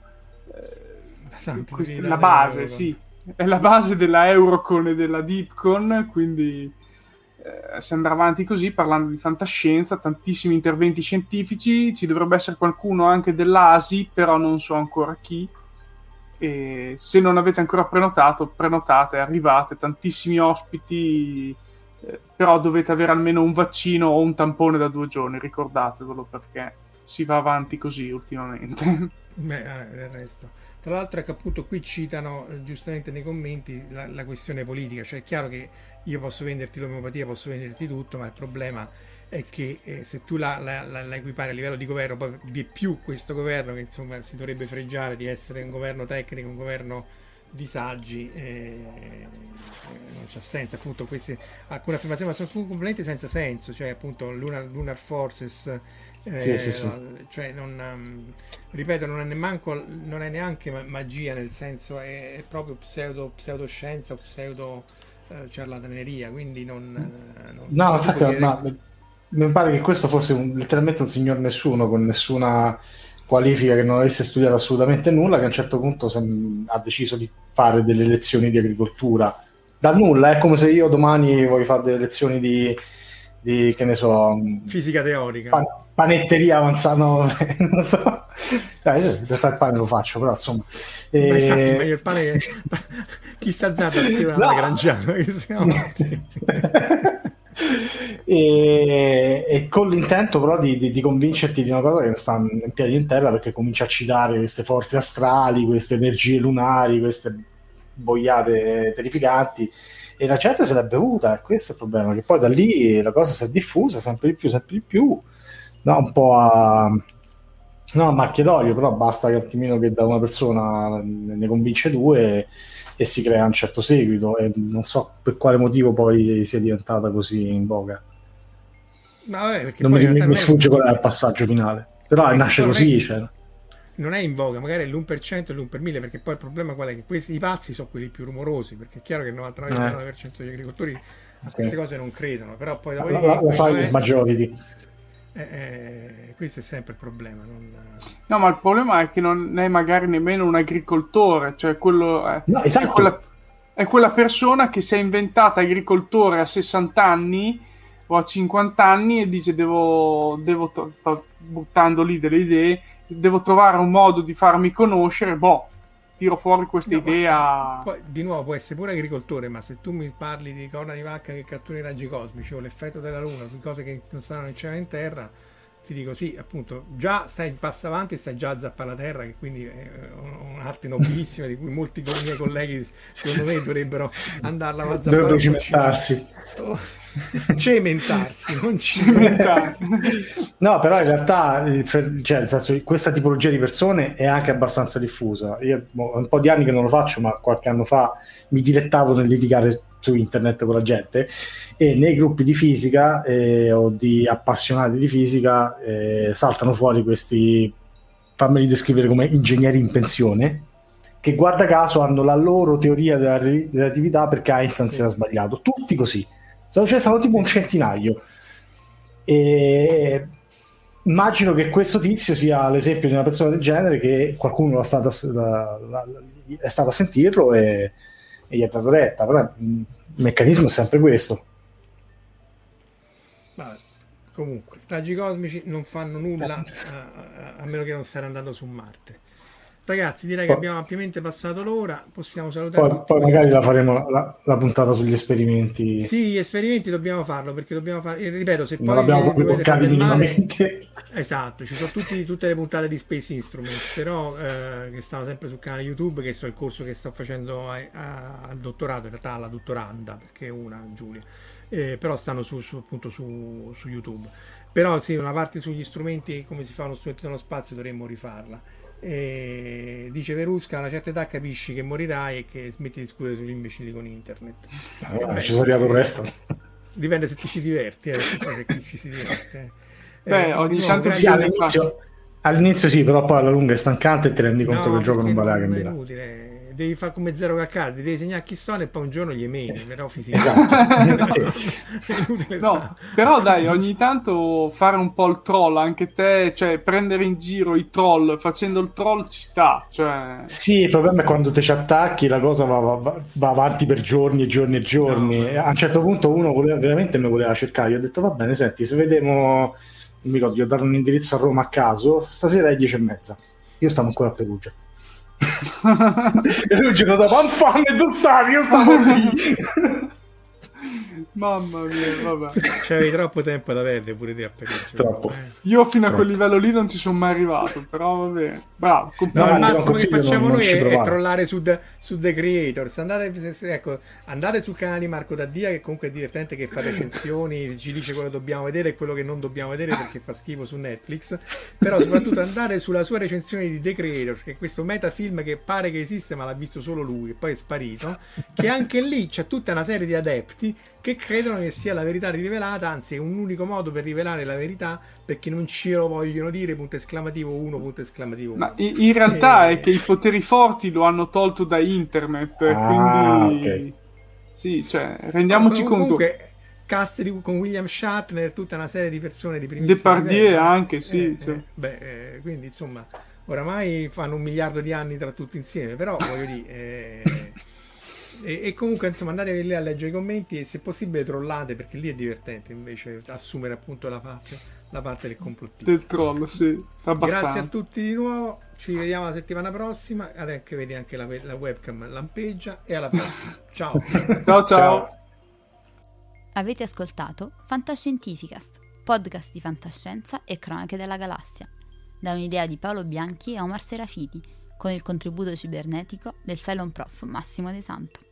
Eh, questa, la base, sì, è la base della Eurocon e della Deepcon, quindi eh, si andrà avanti così parlando di fantascienza, tantissimi interventi scientifici, ci dovrebbe essere qualcuno anche dell'ASI, però non so ancora chi. E se non avete ancora prenotato, prenotate, arrivate, tantissimi ospiti, eh, però dovete avere almeno un vaccino o un tampone da due giorni, ricordatevelo perché si va avanti così ultimamente. Beh, eh, del resto. Tra l'altro, appunto qui citano eh, giustamente nei commenti la, la questione politica, cioè è chiaro che io posso venderti l'omeopatia, posso venderti tutto, ma il problema è che eh, se tu la, la, la, la, equipari a livello di governo, poi vi è più questo governo che insomma si dovrebbe freggiare di essere un governo tecnico, un governo di saggi, eh, non c'ha senso, appunto queste alcune affermazioni ma sono completamente senza senso, cioè appunto Lunar, Lunar Forces, eh, sì, sì, sì. cioè non, um, ripeto, non è, neanche, non è neanche magia, nel senso è, è proprio pseudo, pseudoscienza o pseudo eh, ciarlataneria, quindi non... Eh, non no, infatti, dire... ma, mi pare che questo fosse un, letteralmente un signor nessuno, con nessuna qualifica, che non avesse studiato assolutamente nulla, che a un certo punto sem- ha deciso di fare delle lezioni di agricoltura. Dal nulla, è come se io domani voglio fare delle lezioni di, di che ne so... Fisica teorica. Pan- panetteria no, non so. Dai, il pane lo faccio, però insomma... E... Ma infatti, ma io il pane... Chissà Zappa non no. grangiato, che siamo... e, e, con l'intento però di, di, di, convincerti di una cosa che sta in piedi in terra perché comincia a citare queste forze astrali, queste energie lunari, queste boiate terrificanti e la gente se l'è bevuta e questo è il problema che poi da lì la cosa si è diffusa sempre di più, sempre di più no, un po' a no, a macchie d'olio però basta che attimino che da una persona ne convince due e si crea un certo seguito e non so per quale motivo poi sia diventata così in voga. Vabbè, non mi, mi sfugge qual è il passaggio finale, però nasce così. È... Cioè. non è in voga, magari è l'1% e l'1 per 1000, perché poi il problema qual è? Che questi i pazzi sono quelli più rumorosi, perché è chiaro che il 99,9% degli agricoltori a queste cose non credono, però poi dopo la, la, la silent majority. Eh, eh, questo è sempre il problema. Non... No, ma il problema è che non è magari nemmeno un agricoltore, cioè quello è, no, esatto. è, quella, è quella persona che si è inventata agricoltore a 60 anni o a 50 anni e dice devo, devo to- sto buttando lì delle idee, devo trovare un modo di farmi conoscere, boh, tiro fuori questa no, idea. Poi, di nuovo, può essere pure agricoltore, ma se tu mi parli di corna di vacca che cattura i raggi cosmici o l'effetto della luna, su cose che non stanno in cielo in terra, ti dico sì, appunto, già stai passa avanti e stai già a zappare la terra, che quindi è un'arte nobilissima di cui molti miei colleghi, secondo me, dovrebbero andarla a zappare. Dovrebbero cimentarsi. Oh, cementarsi, non cimentarsi. no, però in realtà cioè, nel senso, questa tipologia di persone è anche abbastanza diffusa. Io ho un po' di anni che non lo faccio, ma qualche anno fa mi dilettavo nel litigare su internet con la gente e nei gruppi di fisica eh, o di appassionati di fisica eh, saltano fuori questi, fammeli descrivere come ingegneri in pensione, che guarda caso hanno la loro teoria della relatività perché Einstein si era sbagliato. Tutti così. Ce ne stanno tipo un centinaio. E immagino che questo tizio sia l'esempio di una persona del genere che qualcuno la, la, è stato a sentirlo e, e gli ha dato retta. Però il meccanismo è sempre questo. Vabbè, comunque, raggi cosmici non fanno nulla a, a, a, meno che non stiano andando su Marte. Ragazzi, direi poi, che abbiamo ampiamente passato l'ora. Possiamo salutare. Poi, poi magari la faremo la, la, puntata sugli esperimenti. Sì, gli esperimenti dobbiamo farlo perché dobbiamo fare. Ripeto, se non poi abbiamo proprio toccati minimamente. Esatto, ci sono tutti, tutte le puntate di Space Instruments, però eh, che stanno sempre sul canale YouTube, che so il corso che sto facendo a, a, al dottorato, in realtà alla dottoranda, perché è una Giulia eh, però stanno su, su, appunto su, su, YouTube. Però sì, una parte sugli strumenti, come si fa uno strumento nello spazio, dovremmo rifarla. E dice Verusca, a una certa età capisci che morirai e che smetti di discutere sugli imbecilli con internet. Allora, ci sono arrivato presto. Dipende se ti ci diverti, eh, ci si diverte. Eh. Beh, eh, ogni tanto sì, all'inizio, all'inizio, sì, però poi alla lunga è stancante e ti rendi conto no, che il gioco non vale la candela. È inutile devi fare come zero caccate, devi segnare chi sono e poi un giorno gli emeni, però fisicamente. Esatto. no, però dai, ogni tanto fare un po' il troll, anche te, cioè prendere in giro i troll facendo il troll ci sta. Cioè... Sì, il problema è quando te ci attacchi la cosa va, va, va avanti per giorni e giorni e giorni. No, a un certo punto uno voleva, veramente mi voleva cercare, io ho detto va bene, senti, se vediamo, non mi ricordo, io ho dato un indirizzo a Roma a caso, stasera è dieci e mezza. Io stavo ancora a Perugia e lui il giorno dopo, infame, tu stavi, io stavo lì. Mamma mia, vabbè. C'avevi troppo tempo da perdere pure te a Troppo. Eh. Io fino Troppo. a quel livello lì non ci sono mai arrivato, però va bene. Bravo. No, il massimo che facciamo non, noi non è, è, trollare su The, su The Creators. Andate, ecco, andate sul canale di Marco Daddia, che comunque è divertente, che fa recensioni, ci dice quello che dobbiamo vedere e quello che non dobbiamo vedere perché fa schifo su Netflix. Però soprattutto andare sulla sua recensione di The Creators, che è questo metafilm che pare che esiste, ma l'ha visto solo lui, e poi è sparito. Che anche lì c'è tutta una serie di adepti che credono che sia la verità rivelata, anzi è un unico modo per rivelare la verità perché non ce lo vogliono dire, punto esclamativo 1, punto esclamativo 1. Ma in realtà e... è che i poteri forti lo hanno tolto da internet, ah, quindi... Okay. Sì, cioè, rendiamoci conto... Comunque, cast di, con William Shatner, tutta una serie di persone di primissimo Depardieu livello. anche, sì. Eh, cioè. eh, beh, eh, quindi insomma, oramai fanno un miliardo di anni tra tutti insieme, però voglio dire... E, e, comunque insomma andate lì a leggere i commenti e se possibile trollate perché lì è divertente invece assumere appunto la parte, la parte del complottista. Del troll sì abbastanza. grazie a tutti di nuovo ci vediamo la settimana prossima adesso vedi anche la, la, webcam lampeggia e alla prossima. Ciao ciao. Ciao. Avete ascoltato Fantascientificast podcast di fantascienza e cronache della galassia. Da un'idea di Paolo Bianchi e Omar Serafiti con il contributo cibernetico del Cylon Prof Massimo De Santo.